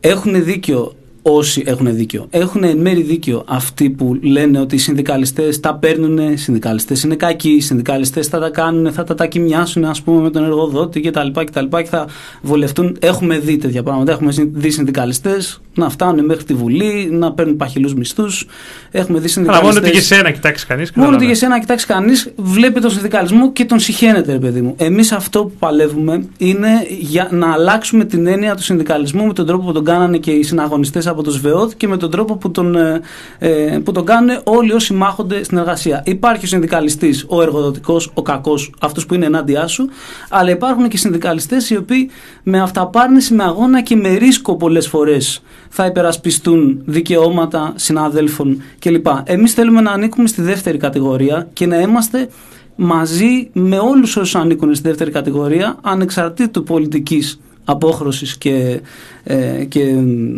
Έχουν δίκιο όσοι έχουν δίκιο. Έχουν εν μέρη δίκιο αυτοί που λένε ότι οι συνδικαλιστές τα παίρνουν, οι συνδικαλιστές είναι κακοί, οι συνδικαλιστές θα τα κάνουν, θα τα τακιμιάσουν ας πούμε, με τον εργοδότη κτλ. Και, και θα βολευτούν. Έχουμε δει τέτοια πράγματα. Έχουμε δει συνδικαλιστές να φτάνουν μέχρι τη Βουλή, να παίρνουν παχυλούς μισθούς. Έχουμε δει συνδικαλιστέ. Αλλά μόνο ότι και εσένα κοιτάξει κανείς. Μόνο ότι και εσένα κοιτάξει κανείς, βλέπει τον συνδικαλισμό και τον συχαίνεται, ρε παιδί μου. Εμείς αυτό που παλεύουμε είναι για να αλλάξουμε την έννοια του συνδικαλισμού με τον τρόπο που τον κάνανε και οι συναγωνιστές από το ΣΒΕΟΔ και με τον τρόπο που τον, ε, ε, που τον κάνουν όλοι όσοι μάχονται στην εργασία. Υπάρχει ο συνδικαλιστής, ο εργοδοτικός, ο κακός, αυτός που είναι ενάντια σου, αλλά υπάρχουν και συνδικαλιστές οι οποίοι με αυταπάρνηση, με αγώνα και με ρίσκο πολλές φορές θα υπερασπιστούν δικαιώματα συναδέλφων κλπ. Εμείς θέλουμε να ανήκουμε στη δεύτερη κατηγορία και να είμαστε μαζί με όλους όσους ανήκουν στη δεύτερη κατηγορία ανεξαρτήτου πολιτικής απόχρωσης και, ε, και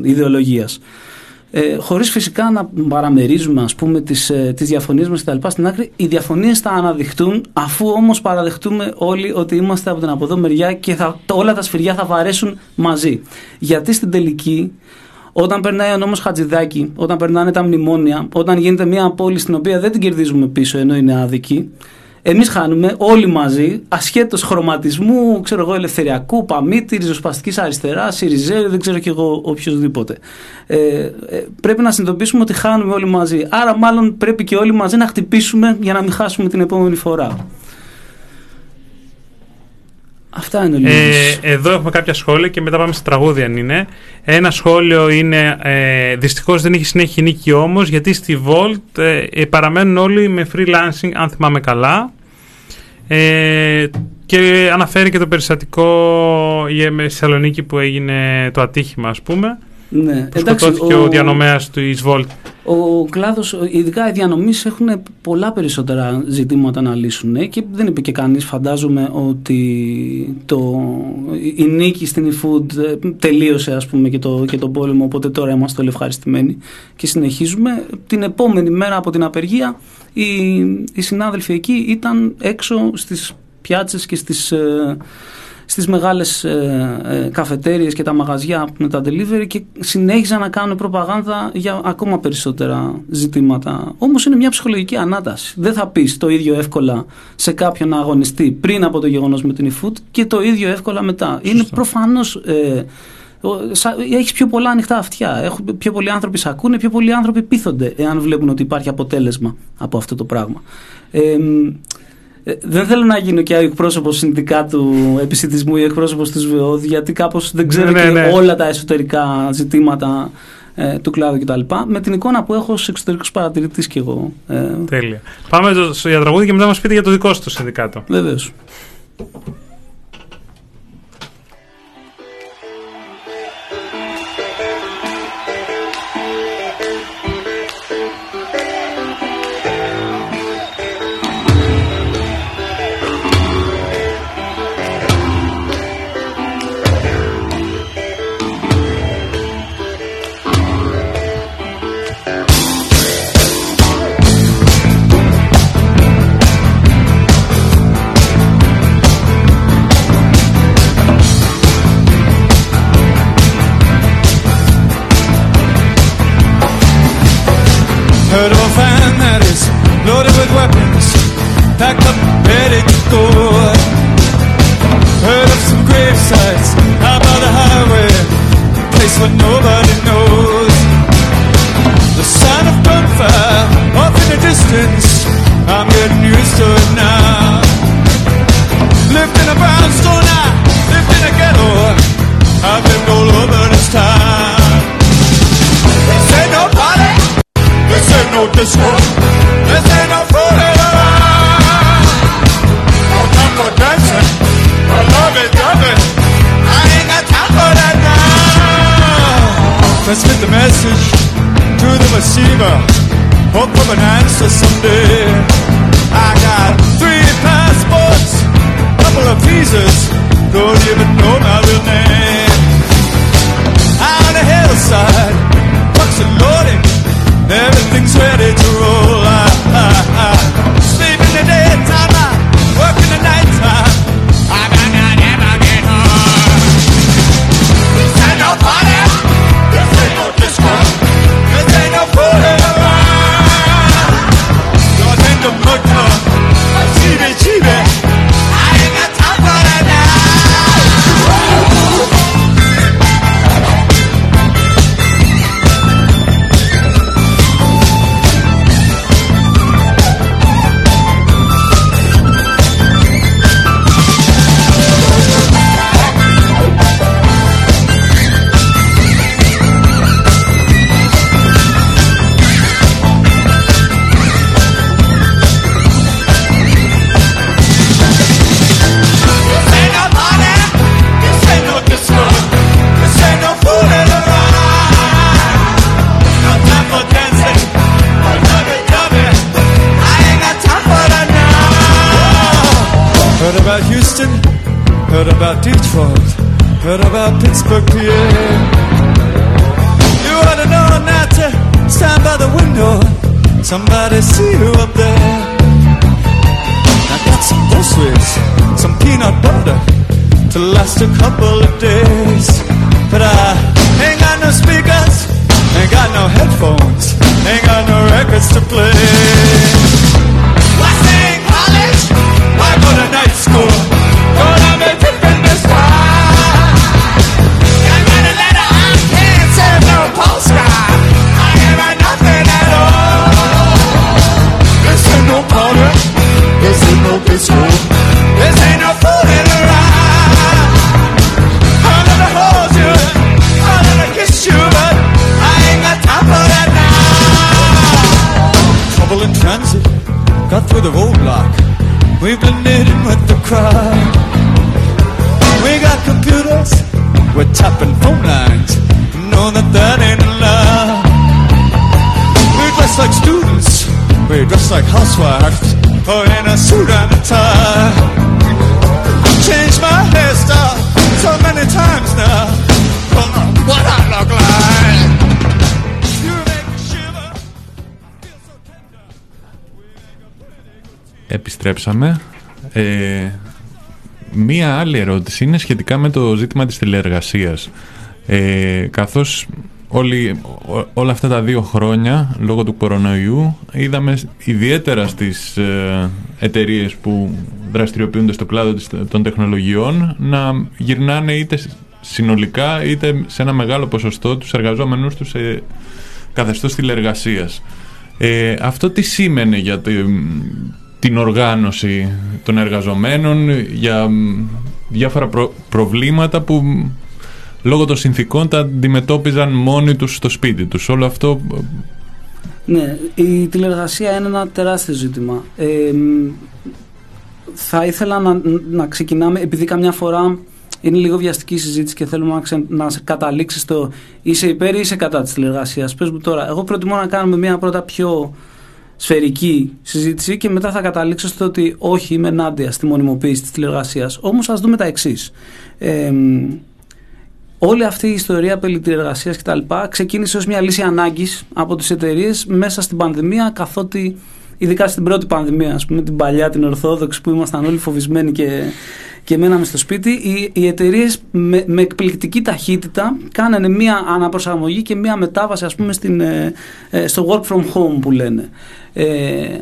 ιδεολογίας. Ε, χωρίς φυσικά να παραμερίζουμε ας πούμε τις, ε, τις διαφωνίες μας κτλ. Στην άκρη οι διαφωνίες θα αναδειχτούν αφού όμως παραδεχτούμε όλοι ότι είμαστε από την από εδώ μεριά και θα, όλα τα σφυριά θα βαρέσουν μαζί. Γιατί στην τελική όταν περνάει ο νόμος Χατζηδάκη, όταν περνάνε τα μνημόνια, όταν γίνεται μια πόλη στην οποία δεν την κερδίζουμε πίσω ενώ είναι άδικη, Εμείς χάνουμε όλοι μαζί, ασχέτως χρωματισμού, ξέρω εγώ, ελευθεριακού, παμίτη, ριζοσπαστικής αριστεράς, Σιριζέου, δεν ξέρω κι εγώ οποιοδήποτε. Ε, ε, πρέπει να συνειδητοποιήσουμε ότι χάνουμε όλοι μαζί. Άρα, μάλλον πρέπει και όλοι μαζί να χτυπήσουμε για να μην χάσουμε την επόμενη φορά. Αυτά είναι λίγο. Ε, εδώ έχουμε κάποια σχόλια και μετά πάμε στα τραγούδια αν είναι. Ένα σχόλιο είναι ε, δυστυχώς δεν έχει συνέχεια νίκη όμως γιατί στη Volt ε, ε, παραμένουν όλοι με freelancing αν θυμάμαι καλά. Ε, και αναφέρει και το περιστατικό για με Θεσσαλονίκη που έγινε το ατύχημα ας πούμε ναι. που Εντάξει, σκοτώθηκε ο, ο διανομέας του Ισβόλτ. Ο κλάδος, ειδικά οι διανομείς έχουν πολλά περισσότερα ζητήματα να λύσουν ε, και δεν είπε και κανείς φαντάζομαι ότι το, η νίκη στην eFood ε, τελείωσε ας πούμε και, το, και τον πόλεμο οπότε τώρα είμαστε όλοι ευχαριστημένοι και συνεχίζουμε. Την επόμενη μέρα από την απεργία οι, οι συνάδελφοι εκεί ήταν έξω στις πιάτσες και στις, ε, στις μεγάλες ε, ε, καφετέριες και τα μαγαζιά με τα delivery και συνέχιζαν να κάνουν προπαγάνδα για ακόμα περισσότερα ζητήματα. Όμως είναι μια ψυχολογική ανάταση. Δεν θα πεις το ίδιο εύκολα σε κάποιον να αγωνιστεί πριν από το γεγονός με την eFood και το ίδιο εύκολα μετά. Είναι προφανώς... Ε, έχεις πιο πολλά ανοιχτά αυτιά. Πιο πολλοί άνθρωποι σε ακούνε, πιο πολλοί άνθρωποι πείθονται εάν βλέπουν ότι υπάρχει αποτέλεσμα από αυτό το πράγμα. Ε, δεν θέλω να γίνω και εκπρόσωπος συνδικάτου επισητισμού ή εκπρόσωπος της ΒΕΟΔ, γιατί κάπως δεν ξέρω ναι, και ναι, ναι. όλα τα εσωτερικά ζητήματα ε, του κλάδου κτλ. Με την εικόνα που έχω ως εξωτερικός παρατηρητής κι εγώ. Ε, Τέλεια. Πάμε στο για τραγούδι και μετά μας πείτε για το δικό σας το συνδικάτο. Βεβαίως. packed up ready to go. Heard of some grave sites out by the highway, a place where nobody knows. The sound of gunfire off in the distance, I'm getting used to it now. Lived in a brownstone, I lived in a ghetto. I've been all over this town. This ain't no party, this ain't no disco, this ain't no. Transmit the message to the receiver. Hope for an answer someday. I got three passports, couple of visas. Don't even know my real name. On the hillside, trucks are loading. Everything's ready to roll. Last a couple of days. Got through the roadblock. We've blended in with the crowd. We got computers, we're tapping phone lines. Know that that ain't allowed. We dress like students, we dress like housewives. Oh, in a suit and a tie. Changed my hairstyle so many times now. Don't what I look like. Επιστρέψαμε. Ε, μία άλλη ερώτηση είναι σχετικά με το ζήτημα της τηλεεργασίας. Ε, καθώς όλοι, ό- όλα αυτά τα δύο χρόνια, λόγω του κορονοϊού, είδαμε ιδιαίτερα στις ε, εταιρείες που δραστηριοποιούνται στο κλάδο της, των τεχνολογιών να γυρνάνε είτε συνολικά είτε σε ένα μεγάλο ποσοστό τους εργαζόμενους τους σε καθεστώς τηλεεργασίας. Ε, αυτό τι σήμαινε για τη- την οργάνωση των εργαζομένων, για μ, διάφορα προ- προβλήματα που μ, λόγω των συνθήκων τα αντιμετώπιζαν μόνοι τους στο σπίτι τους. Όλο αυτό ε, Ναι, η τηλεργασία είναι ένα τεράστιο ζήτημα. Ε, μ, θα ήθελα να, να ξεκινάμε, επειδή καμιά φορά είναι λίγο βιαστική η συζήτηση και θέλουμε να, ξε, να σε καταλήξεις στο είσαι υπέρ ή είσαι κατά της τηλεργασίας. Πες μου τώρα, εγώ προτιμώ να κάνουμε μια πρώτα πιο σφαιρική συζήτηση και μετά θα καταλήξω στο ότι όχι είμαι ενάντια στη μονιμοποίηση της τηλεργασίας. Όμως ας δούμε τα εξής. Ε, μ, όλη αυτή η ιστορία περί τηλεργασίας και τα λοιπά ξεκίνησε ως μια λύση ανάγκης από τις εταιρείες μέσα στην πανδημία καθότι ειδικά στην πρώτη πανδημία ας πούμε την παλιά την ορθόδοξη που ήμασταν όλοι φοβισμένοι και, και μέναμε στο σπίτι οι, οι εταιρείες με, με εκπληκτική ταχύτητα κάνανε μια αναπροσαρμογή και μια μετάβαση ας πούμε στην, ε, ε, στο work from home που λένε. Ε,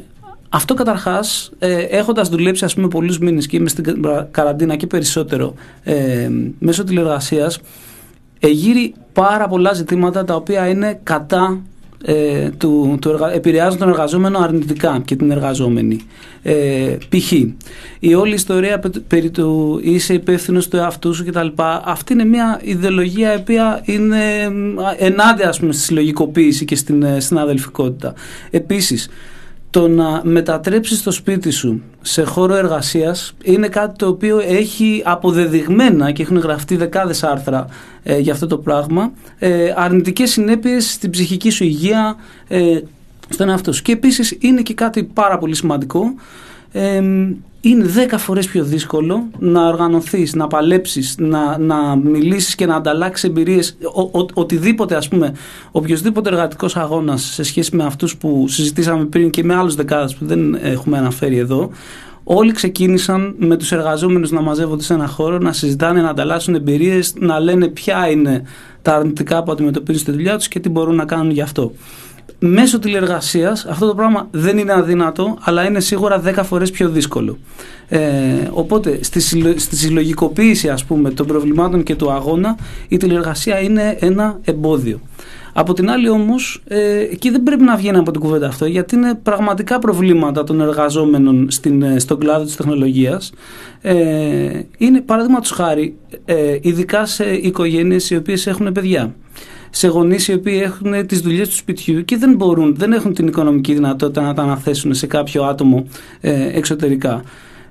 αυτό καταρχάς, ε, έχοντας δουλέψει ας πούμε πολλούς μήνες και είμαι στην κα- καραντίνα και περισσότερο ε, μέσω τηλεργασίας, εγείρει πάρα πολλά ζητήματα τα οποία είναι κατά ε, του, του εργα... επηρεάζουν τον εργαζόμενο αρνητικά και την εργαζόμενη. Ε, π.χ. η όλη ιστορία πε- περί του είσαι υπεύθυνο του εαυτού σου κτλ. Αυτή είναι μια ιδεολογία η οποία είναι μ, ενάντια ας πούμε, στη συλλογικοποίηση και στην, ε, στην αδελφικότητα. Επίσης, το να μετατρέψεις το σπίτι σου σε χώρο εργασίας είναι κάτι το οποίο έχει αποδεδειγμένα και έχουν γραφτεί δεκάδες άρθρα ε, για αυτό το πράγμα ε, αρνητικές συνέπειες στην ψυχική σου υγεία ε, στον εαυτό σου. Και επίσης είναι και κάτι πάρα πολύ σημαντικό ε, είναι δέκα φορές πιο δύσκολο να οργανωθείς, να παλέψεις, να, να μιλήσεις και να ανταλλάξεις εμπειρίες, ο, ο, οτιδήποτε ας πούμε, οποιοδήποτε εργατικός αγώνας σε σχέση με αυτούς που συζητήσαμε πριν και με άλλους δεκάδες που δεν έχουμε αναφέρει εδώ, όλοι ξεκίνησαν με τους εργαζόμενους να μαζεύονται σε ένα χώρο, να συζητάνε, να ανταλλάσσουν εμπειρίες, να λένε ποια είναι τα αρνητικά που αντιμετωπίζουν στη δουλειά τους και τι μπορούν να κάνουν γι' αυτό μέσω τηλεργασίας αυτό το πράγμα δεν είναι αδύνατο αλλά είναι σίγουρα 10 φορές πιο δύσκολο. Ε, οπότε στη, συλλο- στη συλλογικοποίηση ας πούμε των προβλημάτων και του αγώνα η τηλεργασία είναι ένα εμπόδιο. Από την άλλη όμως ε, εκεί δεν πρέπει να βγαίνει από την κουβέντα αυτό γιατί είναι πραγματικά προβλήματα των εργαζόμενων στην, ε, στον κλάδο της τεχνολογίας. Ε, είναι παραδείγματος χάρη ε, ειδικά σε οικογένειες οι οποίες έχουν παιδιά σε γονείς οι οποίοι έχουν τις δουλειές του σπιτιού και δεν μπορούν, δεν έχουν την οικονομική δυνατότητα να τα αναθέσουν σε κάποιο άτομο ε, εξωτερικά.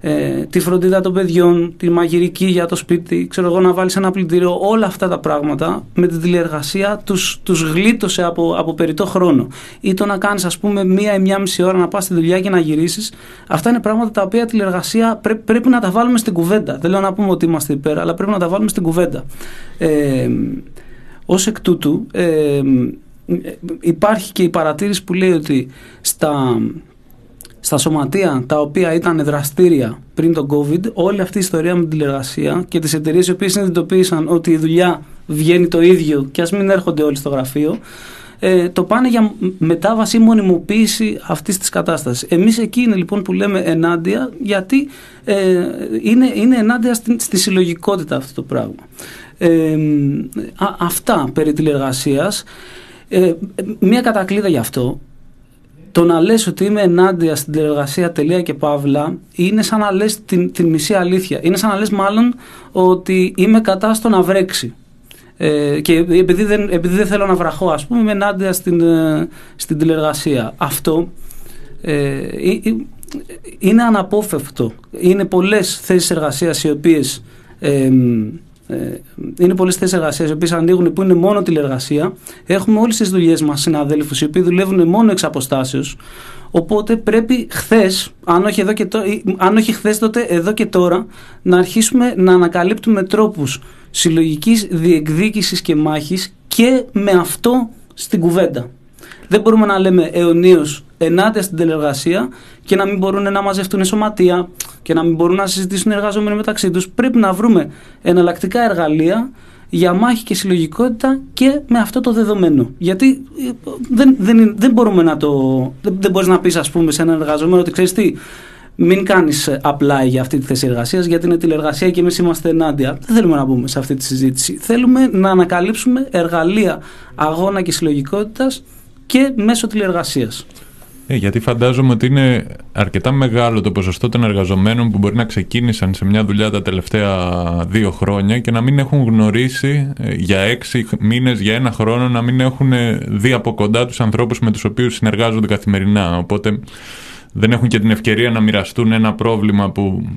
ε, τη φροντίδα των παιδιών, τη μαγειρική για το σπίτι, ξέρω εγώ να βάλεις ένα πλυντήριο, όλα αυτά τα πράγματα με την τηλεργασία τους, τους γλίτωσε από, από περιττό χρόνο. Ή το να κάνεις ας πούμε μία ή μία μισή ώρα να πας στη δουλειά και να γυρίσεις. Αυτά είναι πράγματα τα οποία τηλεργασία πρέ, πρέπει να τα βάλουμε στην κουβέντα. Δεν λέω να πούμε ότι είμαστε υπέρα, αλλά πρέπει να τα βάλουμε στην κουβέντα. Ε, ως εκ τούτου ε, υπάρχει και η παρατήρηση που λέει ότι στα στα σωματεία τα οποία ήταν δραστήρια πριν τον COVID, όλη αυτή η ιστορία με την τηλεργασία και τις εταιρείες οι οποίες συνειδητοποίησαν ότι η δουλειά βγαίνει το ίδιο και ας μην έρχονται όλοι στο γραφείο, ε, το πάνε για μετάβαση ή μονιμοποίηση αυτής της κατάστασης. Εμείς εκεί είναι λοιπόν που λέμε ενάντια γιατί ε, είναι, είναι ενάντια στη, στη συλλογικότητα αυτό το πράγμα. Ε, αυτά περί τηλεργασίας. Ε, μία κατακλείδα γι' αυτό το να λες ότι είμαι ενάντια στην τηλεργασία τελεία και παύλα είναι σαν να λες την, την μισή αλήθεια. Είναι σαν να λες μάλλον ότι είμαι κατά στο να βρέξει. Ε, και επειδή δεν, επειδή δεν θέλω να βραχώ ας πούμε είμαι ενάντια στην, ε, στην τηλεργασία. Αυτό ε, είναι αναπόφευκτο. Είναι πολλές θέσεις εργασίας οι οποίες ε, ε, είναι πολλές θέσεις εργασίας οι οποίες ανοίγουν που είναι μόνο τηλεργασία. Έχουμε όλες τις δουλειές μας συναδέλφους οι οποίοι δουλεύουν μόνο εξ αποστάσεως. Οπότε πρέπει χθες, αν όχι, εδώ και αν όχι χθες, τότε εδώ και τώρα, να αρχίσουμε να ανακαλύπτουμε τρόπους συλλογικής διεκδίκησης και μάχης και με αυτό στην κουβέντα. Δεν μπορούμε να λέμε αιωνίως ενάντια στην τηλεργασία και να μην μπορούν να μαζευτούν σωματεία και να μην μπορούν να συζητήσουν οι εργαζόμενοι μεταξύ τους. Πρέπει να βρούμε εναλλακτικά εργαλεία για μάχη και συλλογικότητα και με αυτό το δεδομένο. Γιατί ε, δεν, δεν, δεν μπορούμε να το. Δεν, δεν μπορείς να πεις, ας πούμε, σε έναν εργαζόμενο ότι ξέρεις τι, μην κάνεις απλά για αυτή τη θέση εργασίας, γιατί είναι τηλεργασία και εμείς είμαστε ενάντια. Δεν θέλουμε να μπούμε σε αυτή τη συζήτηση. Θέλουμε να ανακαλύψουμε εργαλεία αγώνα και συλλογικότητας και μέσω τηλεργασίας. Ε, γιατί φαντάζομαι ότι είναι αρκετά μεγάλο το ποσοστό των εργαζομένων που μπορεί να ξεκίνησαν σε μια δουλειά τα τελευταία δύο χρόνια και να μην έχουν γνωρίσει ε, για έξι μήνες, για ένα χρόνο, να μην έχουν δει από κοντά τους ανθρώπους με τους οποίους συνεργάζονται καθημερινά. Οπότε δεν έχουν και την ευκαιρία να μοιραστούν ένα πρόβλημα που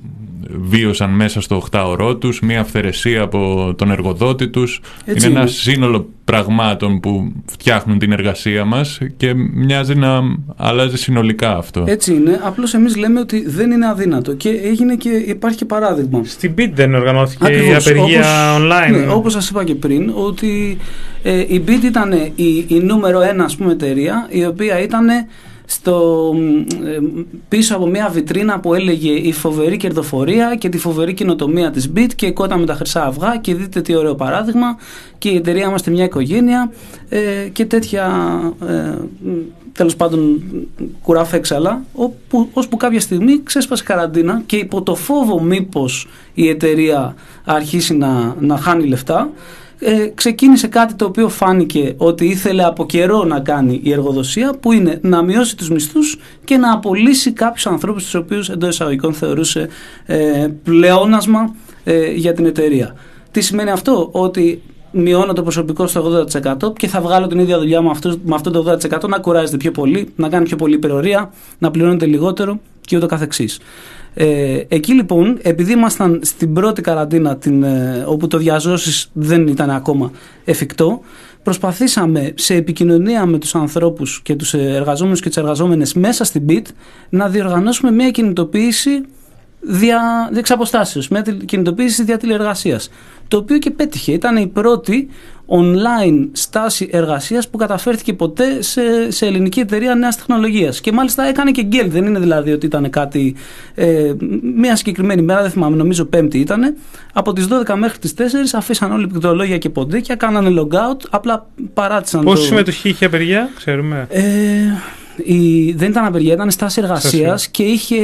βίωσαν μέσα στο 8ωρό τους, μια αυθαιρεσία από τον εργοδότη τους. είναι ένα σύνολο πραγμάτων που φτιάχνουν την εργασία μας και μοιάζει να αλλάζει συνολικά αυτό. Έτσι είναι. Απλώς εμείς λέμε ότι δεν είναι αδύνατο και έγινε και υπάρχει και παράδειγμα. Στην BIT δεν οργανώθηκε η απεργία online. Ναι, όπως σας είπα και πριν, ότι ε, η BIT ήταν η, η νούμερο ένα ας πούμε, εταιρεία η οποία ήταν στο, ε, πίσω από μια βιτρίνα που έλεγε η φοβερή κερδοφορία και τη φοβερή κοινοτομία της BIT και η κότα με τα χρυσά αυγά και δείτε τι ωραίο παράδειγμα και η εταιρεία είμαστε μια οικογένεια ε, και τέτοια ε, τέλος πάντων κουράφα έξαλα όπου, ώσπου κάποια στιγμή ξέσπασε καραντίνα και υπό το φόβο μήπως η εταιρεία αρχίσει να, να χάνει λεφτά ε, ξεκίνησε κάτι το οποίο φάνηκε ότι ήθελε από καιρό να κάνει η εργοδοσία που είναι να μειώσει τους μισθούς και να απολύσει κάποιους ανθρώπους τους οποίους εντός εισαγωγικών θεωρούσε ε, πλεόνασμα ε, για την εταιρεία. Τι σημαίνει αυτό, ότι μειώνω το προσωπικό στο 80% και θα βγάλω την ίδια δουλειά με αυτό, με αυτό το 80% να κουράζεται πιο πολύ, να κάνει πιο πολύ υπερορία, να πληρώνεται λιγότερο και ούτω καθεξής. Ε, εκεί λοιπόν, επειδή ήμασταν στην πρώτη καραντίνα την, ε, όπου το διαζώσεις δεν ήταν ακόμα εφικτό, προσπαθήσαμε σε επικοινωνία με τους ανθρώπους και τους εργαζόμενους και τις εργαζόμενες μέσα στην BIT να διοργανώσουμε μια κινητοποίηση δια, δια με κινητοποίηση δια τηλεεργασίας το οποίο και πέτυχε. Ήταν η πρώτη online στάση εργασίας που καταφέρθηκε ποτέ σε, σε ελληνική εταιρεία νέας τεχνολογίας. Και μάλιστα έκανε και γκέλ. Δεν είναι δηλαδή ότι ήταν κάτι. Ε, μια συγκεκριμένη μέρα, δεν θυμάμαι, νομίζω Πέμπτη ήταν. Από τις 12 μέχρι τις 4 αφήσαν όλοι πληκτρολόγια και ποντίκια, κάνανε logout, απλά παράτησαν. Πόση το... συμμετοχή είχε απεργία, ξέρουμε; Ε, η, δεν ήταν απεργία, ήταν στάση εργασίας και είχε,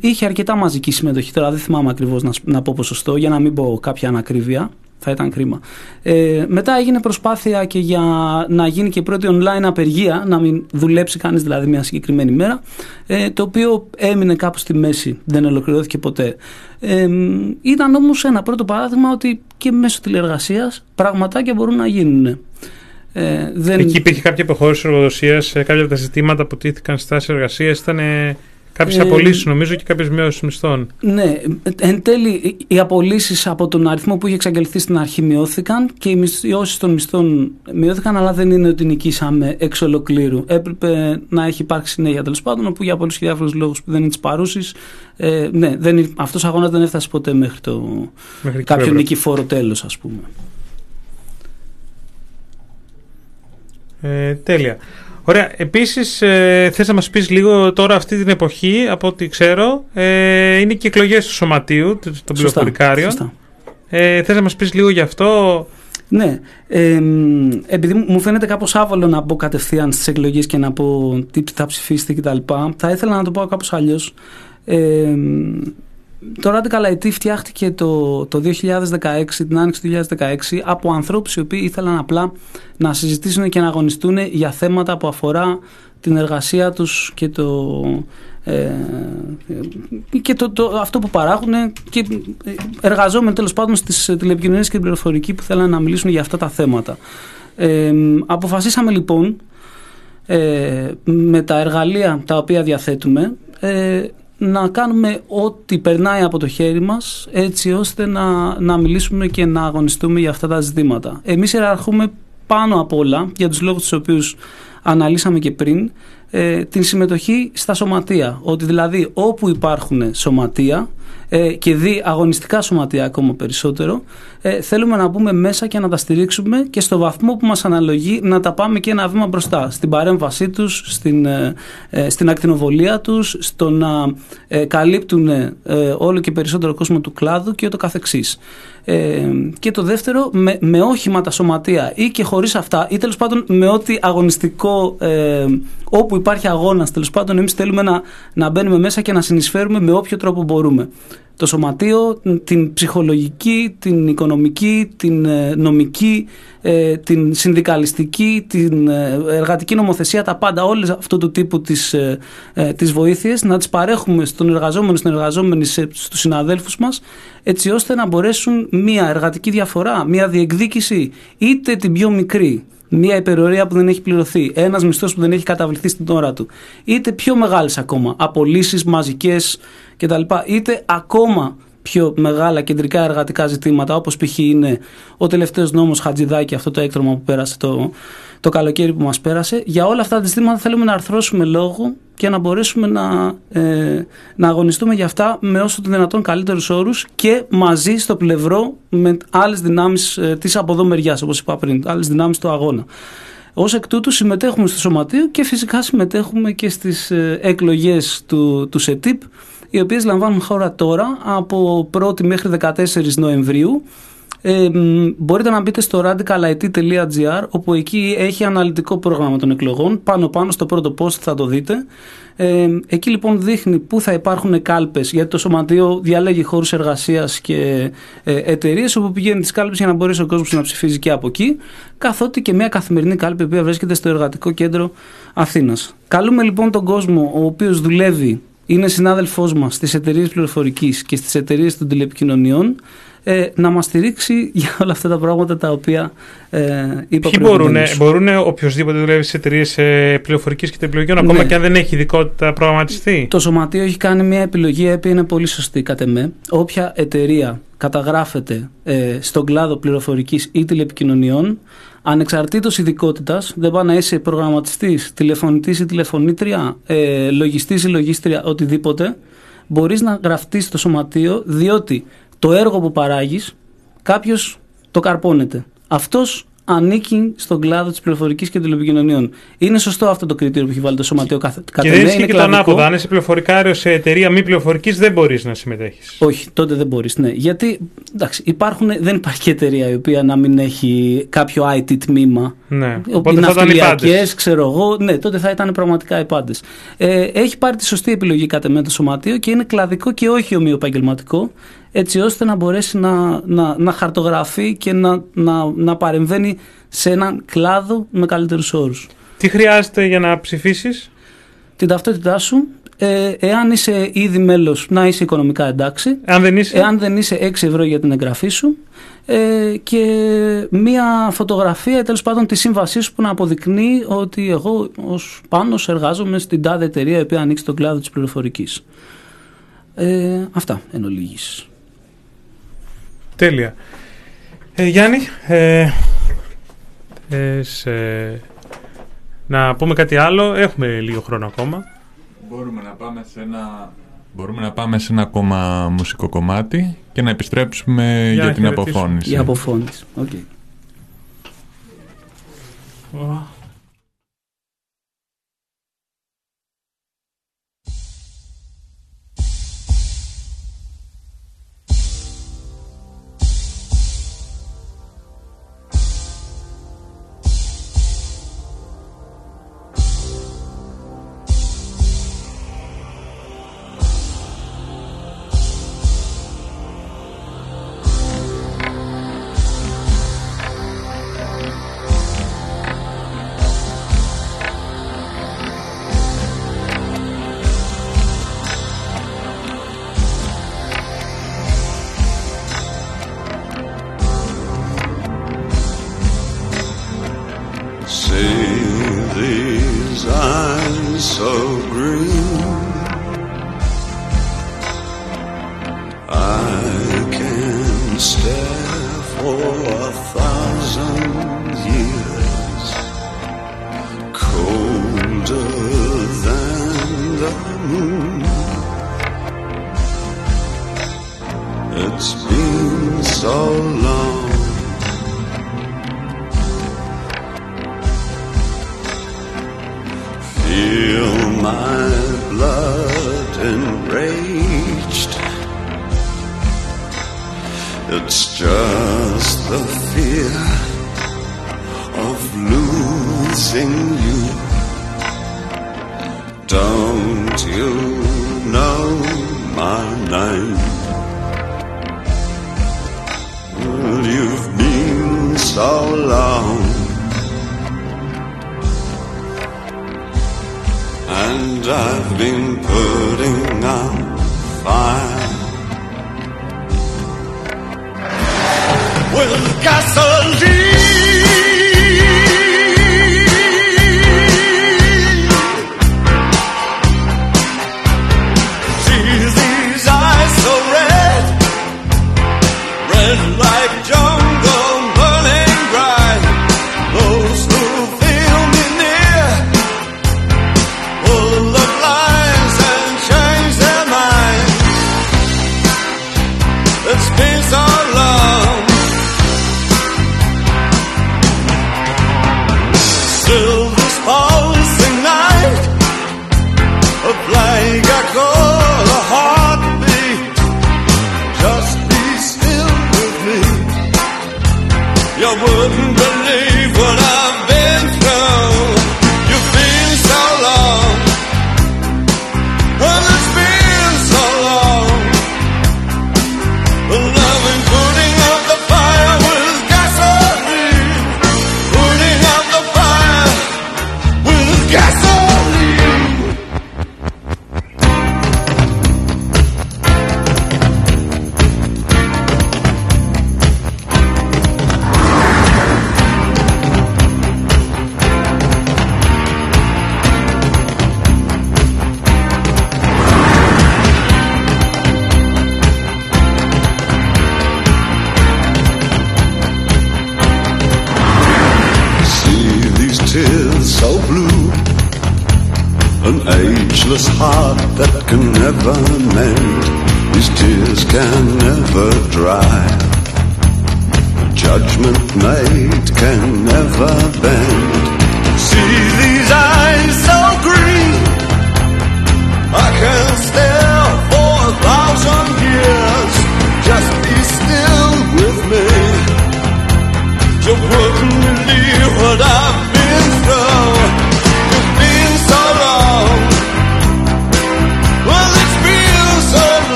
είχε αρκετά μαζική συμμετοχή. Τώρα δεν θυμάμαι ακριβώς να, να πω ποσοστό για να μην πω κάποια ανακρίβεια. Θα ήταν κρίμα. Ε, μετά έγινε προσπάθεια και για να γίνει και η πρώτη online απεργία, να μην δουλέψει κανείς δηλαδή μια συγκεκριμένη μέρα, ε, το οποίο έμεινε κάπου στη μέση, δεν ολοκληρώθηκε ποτέ. Ε, ήταν όμως ένα πρώτο παράδειγμα ότι και μέσω τηλεεργασίας πραγματάκια μπορούν να γίνουν. Ε, δεν... Εκεί υπήρχε κάποια υποχώρηση εργοδοσίας σε κάποια από τα ζητήματα που τήθηκαν στη στάση εργασίας. Ήταν Κάποιες Ε, απολύσεις νομίζω και κάποιες μειώσεις μισθών. Ναι, εν τέλει οι απολύσεις από τον αριθμό που είχε εξαγγελθεί στην αρχή μειώθηκαν και οι μειώσεις των μισθών μειώθηκαν, αλλά δεν είναι ότι νικήσαμε εξ ολοκλήρου. Έπρεπε να έχει υπάρξει συνέχεια τέλος πάντων, όπου για πολλούς και διάφορους λόγους που δεν είναι της παρούσης, ε, ναι, αυτός ο αγώνας δεν έφτασε ποτέ μέχρι το Μέχρι εκεί κάποιο που έπρεπε. νικηφόρο τέλος, ας πούμε. Ε, τέλεια. Ωραία. Επίσης, ε, θες να μας πεις λίγο τώρα, αυτή την εποχή, από ό,τι ξέρω, ε, είναι και εκλογές του Σωματείου των Σωστά, πληροφορικάριων. σωστά. Ε, θες να μας πεις λίγο γι' αυτό; Ναι, ε, μ, επειδή μου φαίνεται κάπως άβολο να μπω κατευθείαν στις εκλογές και να πω τι θα ψηφίσετε κτλ. Θα ήθελα να το πω κάπως αλλιώς. Ε, μ, το Radical IT φτιάχτηκε το, το 2016, την άνοιξη του 2016, από ανθρώπους οι οποίοι ήθελαν απλά να συζητήσουν και να αγωνιστούν για θέματα που αφορά την εργασία τους και το, ε, και το, το, αυτό που παράγουν και εργαζόμενοι τέλος πάντων στις τηλεπικοινωνίες και την πληροφορική που θέλουν να μιλήσουν για αυτά τα θέματα. Ε, αποφασίσαμε λοιπόν ε, με τα εργαλεία τα οποία διαθέτουμε ε, να κάνουμε ό,τι περνάει από το χέρι μας έτσι ώστε να, να μιλήσουμε και να αγωνιστούμε για αυτά τα ζητήματα. Εμείς ιεραρχούμε πάνω απ' όλα για τους λόγους τους οποίους αναλύσαμε και πριν ε, την συμμετοχή στα σωματεία. Ότι δηλαδή όπου υπάρχουν σωματεία ε, και δει αγωνιστικά σωματεία ακόμα περισσότερο ε, θέλουμε να μπούμε μέσα και να τα στηρίξουμε και στο βαθμό που μας αναλογεί να τα πάμε και ένα βήμα μπροστά στην παρέμβασή τους, στην, ε, ε, στην ακτινοβολία τους, στο να ε, καλύπτουν ε, όλο και περισσότερο κόσμο του κλάδου και ούτω καθεξής. Ε, και το δεύτερο, με, με όχημα σωματεία ή και χωρίς αυτά ή τέλος πάντων με ό,τι αγωνιστικό ε, όπου υπάρχει αγώνας τέλος πάντων εμείς θέλουμε να, να μπαίνουμε μέσα και να συνεισφέρουμε με όποιο τρόπο μπορούμε. Το σωματείο, την ψυχολογική, την οικονομική, την ε, νομική, ε, την συνδικαλιστική, την ε, εργατική νομοθεσία, τα πάντα, όλες αυτού του τύπου τις, ε, ε, τις βοήθειες να τις παρέχουμε στον εργαζόμενο, στην εργαζόμενη, σε- στους συναδέλφους μας έτσι ώστε να μπορέσουν μια εργατική διαφορά, μια διεκδίκηση είτε την πιο μικρή μια υπερορία που δεν έχει πληρωθεί, ένας μισθός που δεν έχει καταβληθεί στην ώρα του, είτε πιο μεγάλες ακόμα, απολύσεις μαζικές κτλ. Είτε ακόμα πιο μεγάλα κεντρικά εργατικά ζητήματα, όπως π.χ. είναι ο τελευταίος νόμος Χατζηδάκη, αυτό το έκτρωμα που πέρασε το, το καλοκαίρι που μας πέρασε. Για όλα αυτά τα ζητήματα θέλουμε να αρθρώσουμε λόγο και να μπορέσουμε να, ε, να αγωνιστούμε για αυτά με όσο το δυνατόν καλύτερους όρους και μαζί στο πλευρό με άλλες δυνάμεις ε, της από εδώ μεριάς, όπως είπα πριν, άλλες δυνάμεις του αγώνα. Ως εκ τούτου συμμετέχουμε στο Σωματείο και φυσικά συμμετέχουμε και στις ε, εκλογές του, του ΣΕΤΙΠ οι οποίες λαμβάνουν χώρα τώρα από 1η μέχρι 14 Νοεμβρίου. Ε, μ, μπορείτε να μπείτε στο radicalit.gr όπου εκεί έχει αναλυτικό πρόγραμμα των εκλογών πάνω πάνω στο πρώτο post θα το δείτε ε, εκεί λοιπόν δείχνει πού θα υπάρχουν κάλπες γιατί το σωματείο διαλέγει χώρους εργασίας και ε, εταιρείες όπου πηγαίνει τις κάλπες για να μπορέσει ο κόσμος να ψηφίζει και από εκεί καθότι και μια καθημερινή κάλπη που βρίσκεται στο εργατικό κέντρο Αθήνας. Καλούμε λοιπόν τον κόσμο ο οποίος δουλεύει είναι συνάδελφός μας στις εταιρείες πληροφορικής και στις εταιρείες των τηλεπικοινωνιών ε, να μας στηρίξει για όλα αυτά τα πράγματα τα οποία ε, είπα Ποιοι μπορούν, προηγουμένως. μπορούν οποιοδήποτε δουλεύει σε εταιρείες πληροφορικής και τεχνολογιών, ακόμα Ναι. και αν δεν έχει ειδικότητα προγραμματιστή; Το Σωματείο έχει κάνει μια επιλογή η οποία είναι πολύ σωστή κατ' εμέ. Όποια εταιρεία καταγράφεται ε, στον κλάδο πληροφορικής ή τηλεπικοινωνιών ανεξαρτήτως ειδικότητας, δεν πάει να είσαι προγραμματιστής, τηλεφωνητής ή τηλεφωνήτρια, ε, λογιστής ή λογίστρια, οτιδήποτε, μπορείς να γραφτείς στο Σωματείο διότι το έργο που παράγεις κάποιος το καρπώνεται. Αυτός ανήκει στον κλάδο της πληροφορικής και τηλεπικοινωνιών. Είναι σωστό αυτό το κριτήριο που έχει βάλει το Σωματείο κάθε Και κάθε δεν ναι, ισχύει είναι και το κλαδικό. ανάποδο. Αν είσαι πληροφορικάριο σε εταιρεία μη πληροφορικής, δεν μπορείς να συμμετέχεις. Όχι, τότε δεν μπορείς. Ναι. Γιατί εντάξει, υπάρχουν, δεν υπάρχει και εταιρεία η οποία να μην έχει κάποιο IT τμήμα. Ναι. Οι Οπότε θα ήταν οι ναυτιλιακές, πάντες. ξέρω εγώ, ναι, τότε θα ήταν πραγματικά οι πάντες. Ε, έχει πάρει τη σωστή επιλογή κατά με το σωματείο και είναι κλαδικό και όχι ομοιοπαγγελματικό, έτσι ώστε να μπορέσει να, να, να χαρτογραφεί και να, να, να παρεμβαίνει σε έναν κλάδο με καλύτερους όρους. Τι χρειάζεται για να ψηφίσεις, Την ταυτότητά σου, ε, εάν είσαι ήδη μέλος να είσαι οικονομικά εντάξει. Εάν δεν είσαι; Εάν δεν είσαι 6 ευρώ για την εγγραφή σου ε, και μία φωτογραφία τέλος πάντων της σύμβασής σου που να αποδεικνύει ότι εγώ ως πάνω εργάζομαι στην τάδε εταιρεία η οποία ανοίξει τον κλάδο της πληροφορικής. Ε, αυτά εν ολίγοις. Τέλεια. Ε, Γιάννη, ε, ε, σε- να πούμε κάτι άλλο; Έχουμε λίγο χρόνο ακόμα. Μπορούμε να πάμε σε ένα... Μπορούμε να πάμε σε ένα ακόμα μουσικό κομμάτι και να επιστρέψουμε για, να την χαιρετήσουμε. αποφώνηση. Η αποφώνηση. OK. See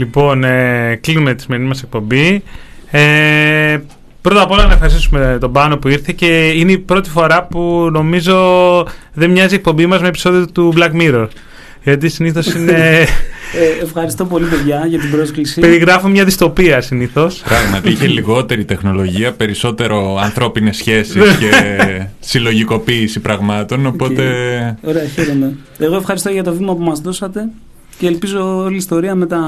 Λοιπόν, ε, κλείνουμε τη σημερινή μας εκπομπή. Ε, πρώτα απ' όλα να ευχαριστήσουμε τον Πάνο που ήρθε και είναι η πρώτη φορά που νομίζω δεν μοιάζει η εκπομπή μας με επεισόδιο του Black Mirror. Γιατί συνήθως είναι... Ε, ευχαριστώ πολύ, παιδιά, για την πρόσκληση. περιγράφουμε μια δυστοπία συνήθως. Πράγματι, είχε λιγότερη τεχνολογία, περισσότερο ανθρώπινες σχέσεις και συλλογικοποίηση πραγμάτων, οπότε... Ωραία, χαίρομαι. Εγώ ευχαριστώ για το βήμα που μας δώσατε και ελπίζω όλη η ιστορία με τα,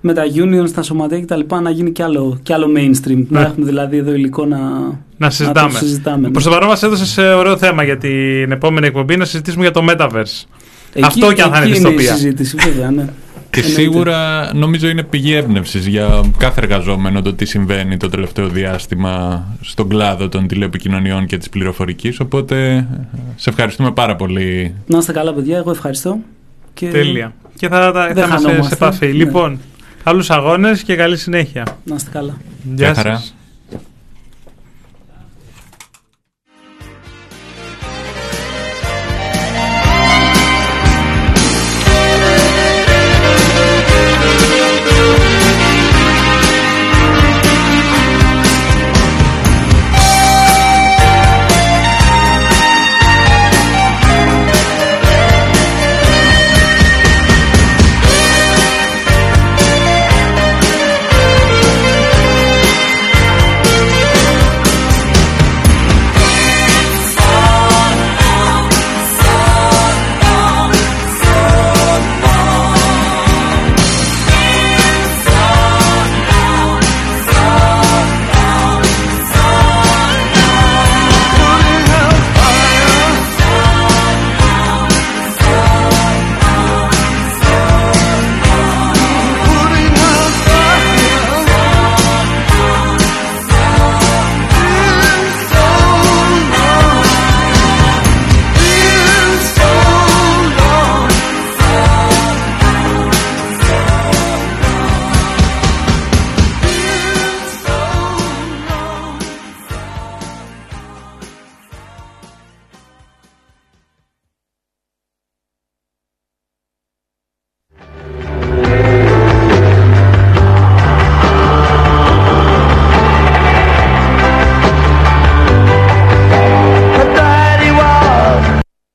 με τα unions, τα σωματεία κτλ. να γίνει κι άλλο, κι άλλο mainstream. Να Ναι. έχουμε δηλαδή εδώ υλικό να, Να συζητάμε. το συζητάμε. Προς το παρόν μας έδωσες ε, ωραίο θέμα για την επόμενη εκπομπή να συζητήσουμε για το Metaverse. Αυτό κι αν θα είναι εκεί η δυστοπία. συζήτηση, βέβαια, ναι. Και Εννοείται. σίγουρα νομίζω είναι πηγή έμπνευσης για κάθε εργαζόμενο το τι συμβαίνει το τελευταίο διάστημα στον κλάδο των τηλεπικοινωνιών και της πληροφορικής. Οπότε σε ευχαριστούμε πάρα πολύ. Να είστε καλά, παιδιά. Εγώ ευχαριστώ. Και Τέλεια. Και θα, θα, Δεν θα είμαστε σε χανόμαστε. επαφή. Ναι. Λοιπόν, καλούς αγώνες και καλή συνέχεια. Να είστε καλά. Γεια χαρά. σας.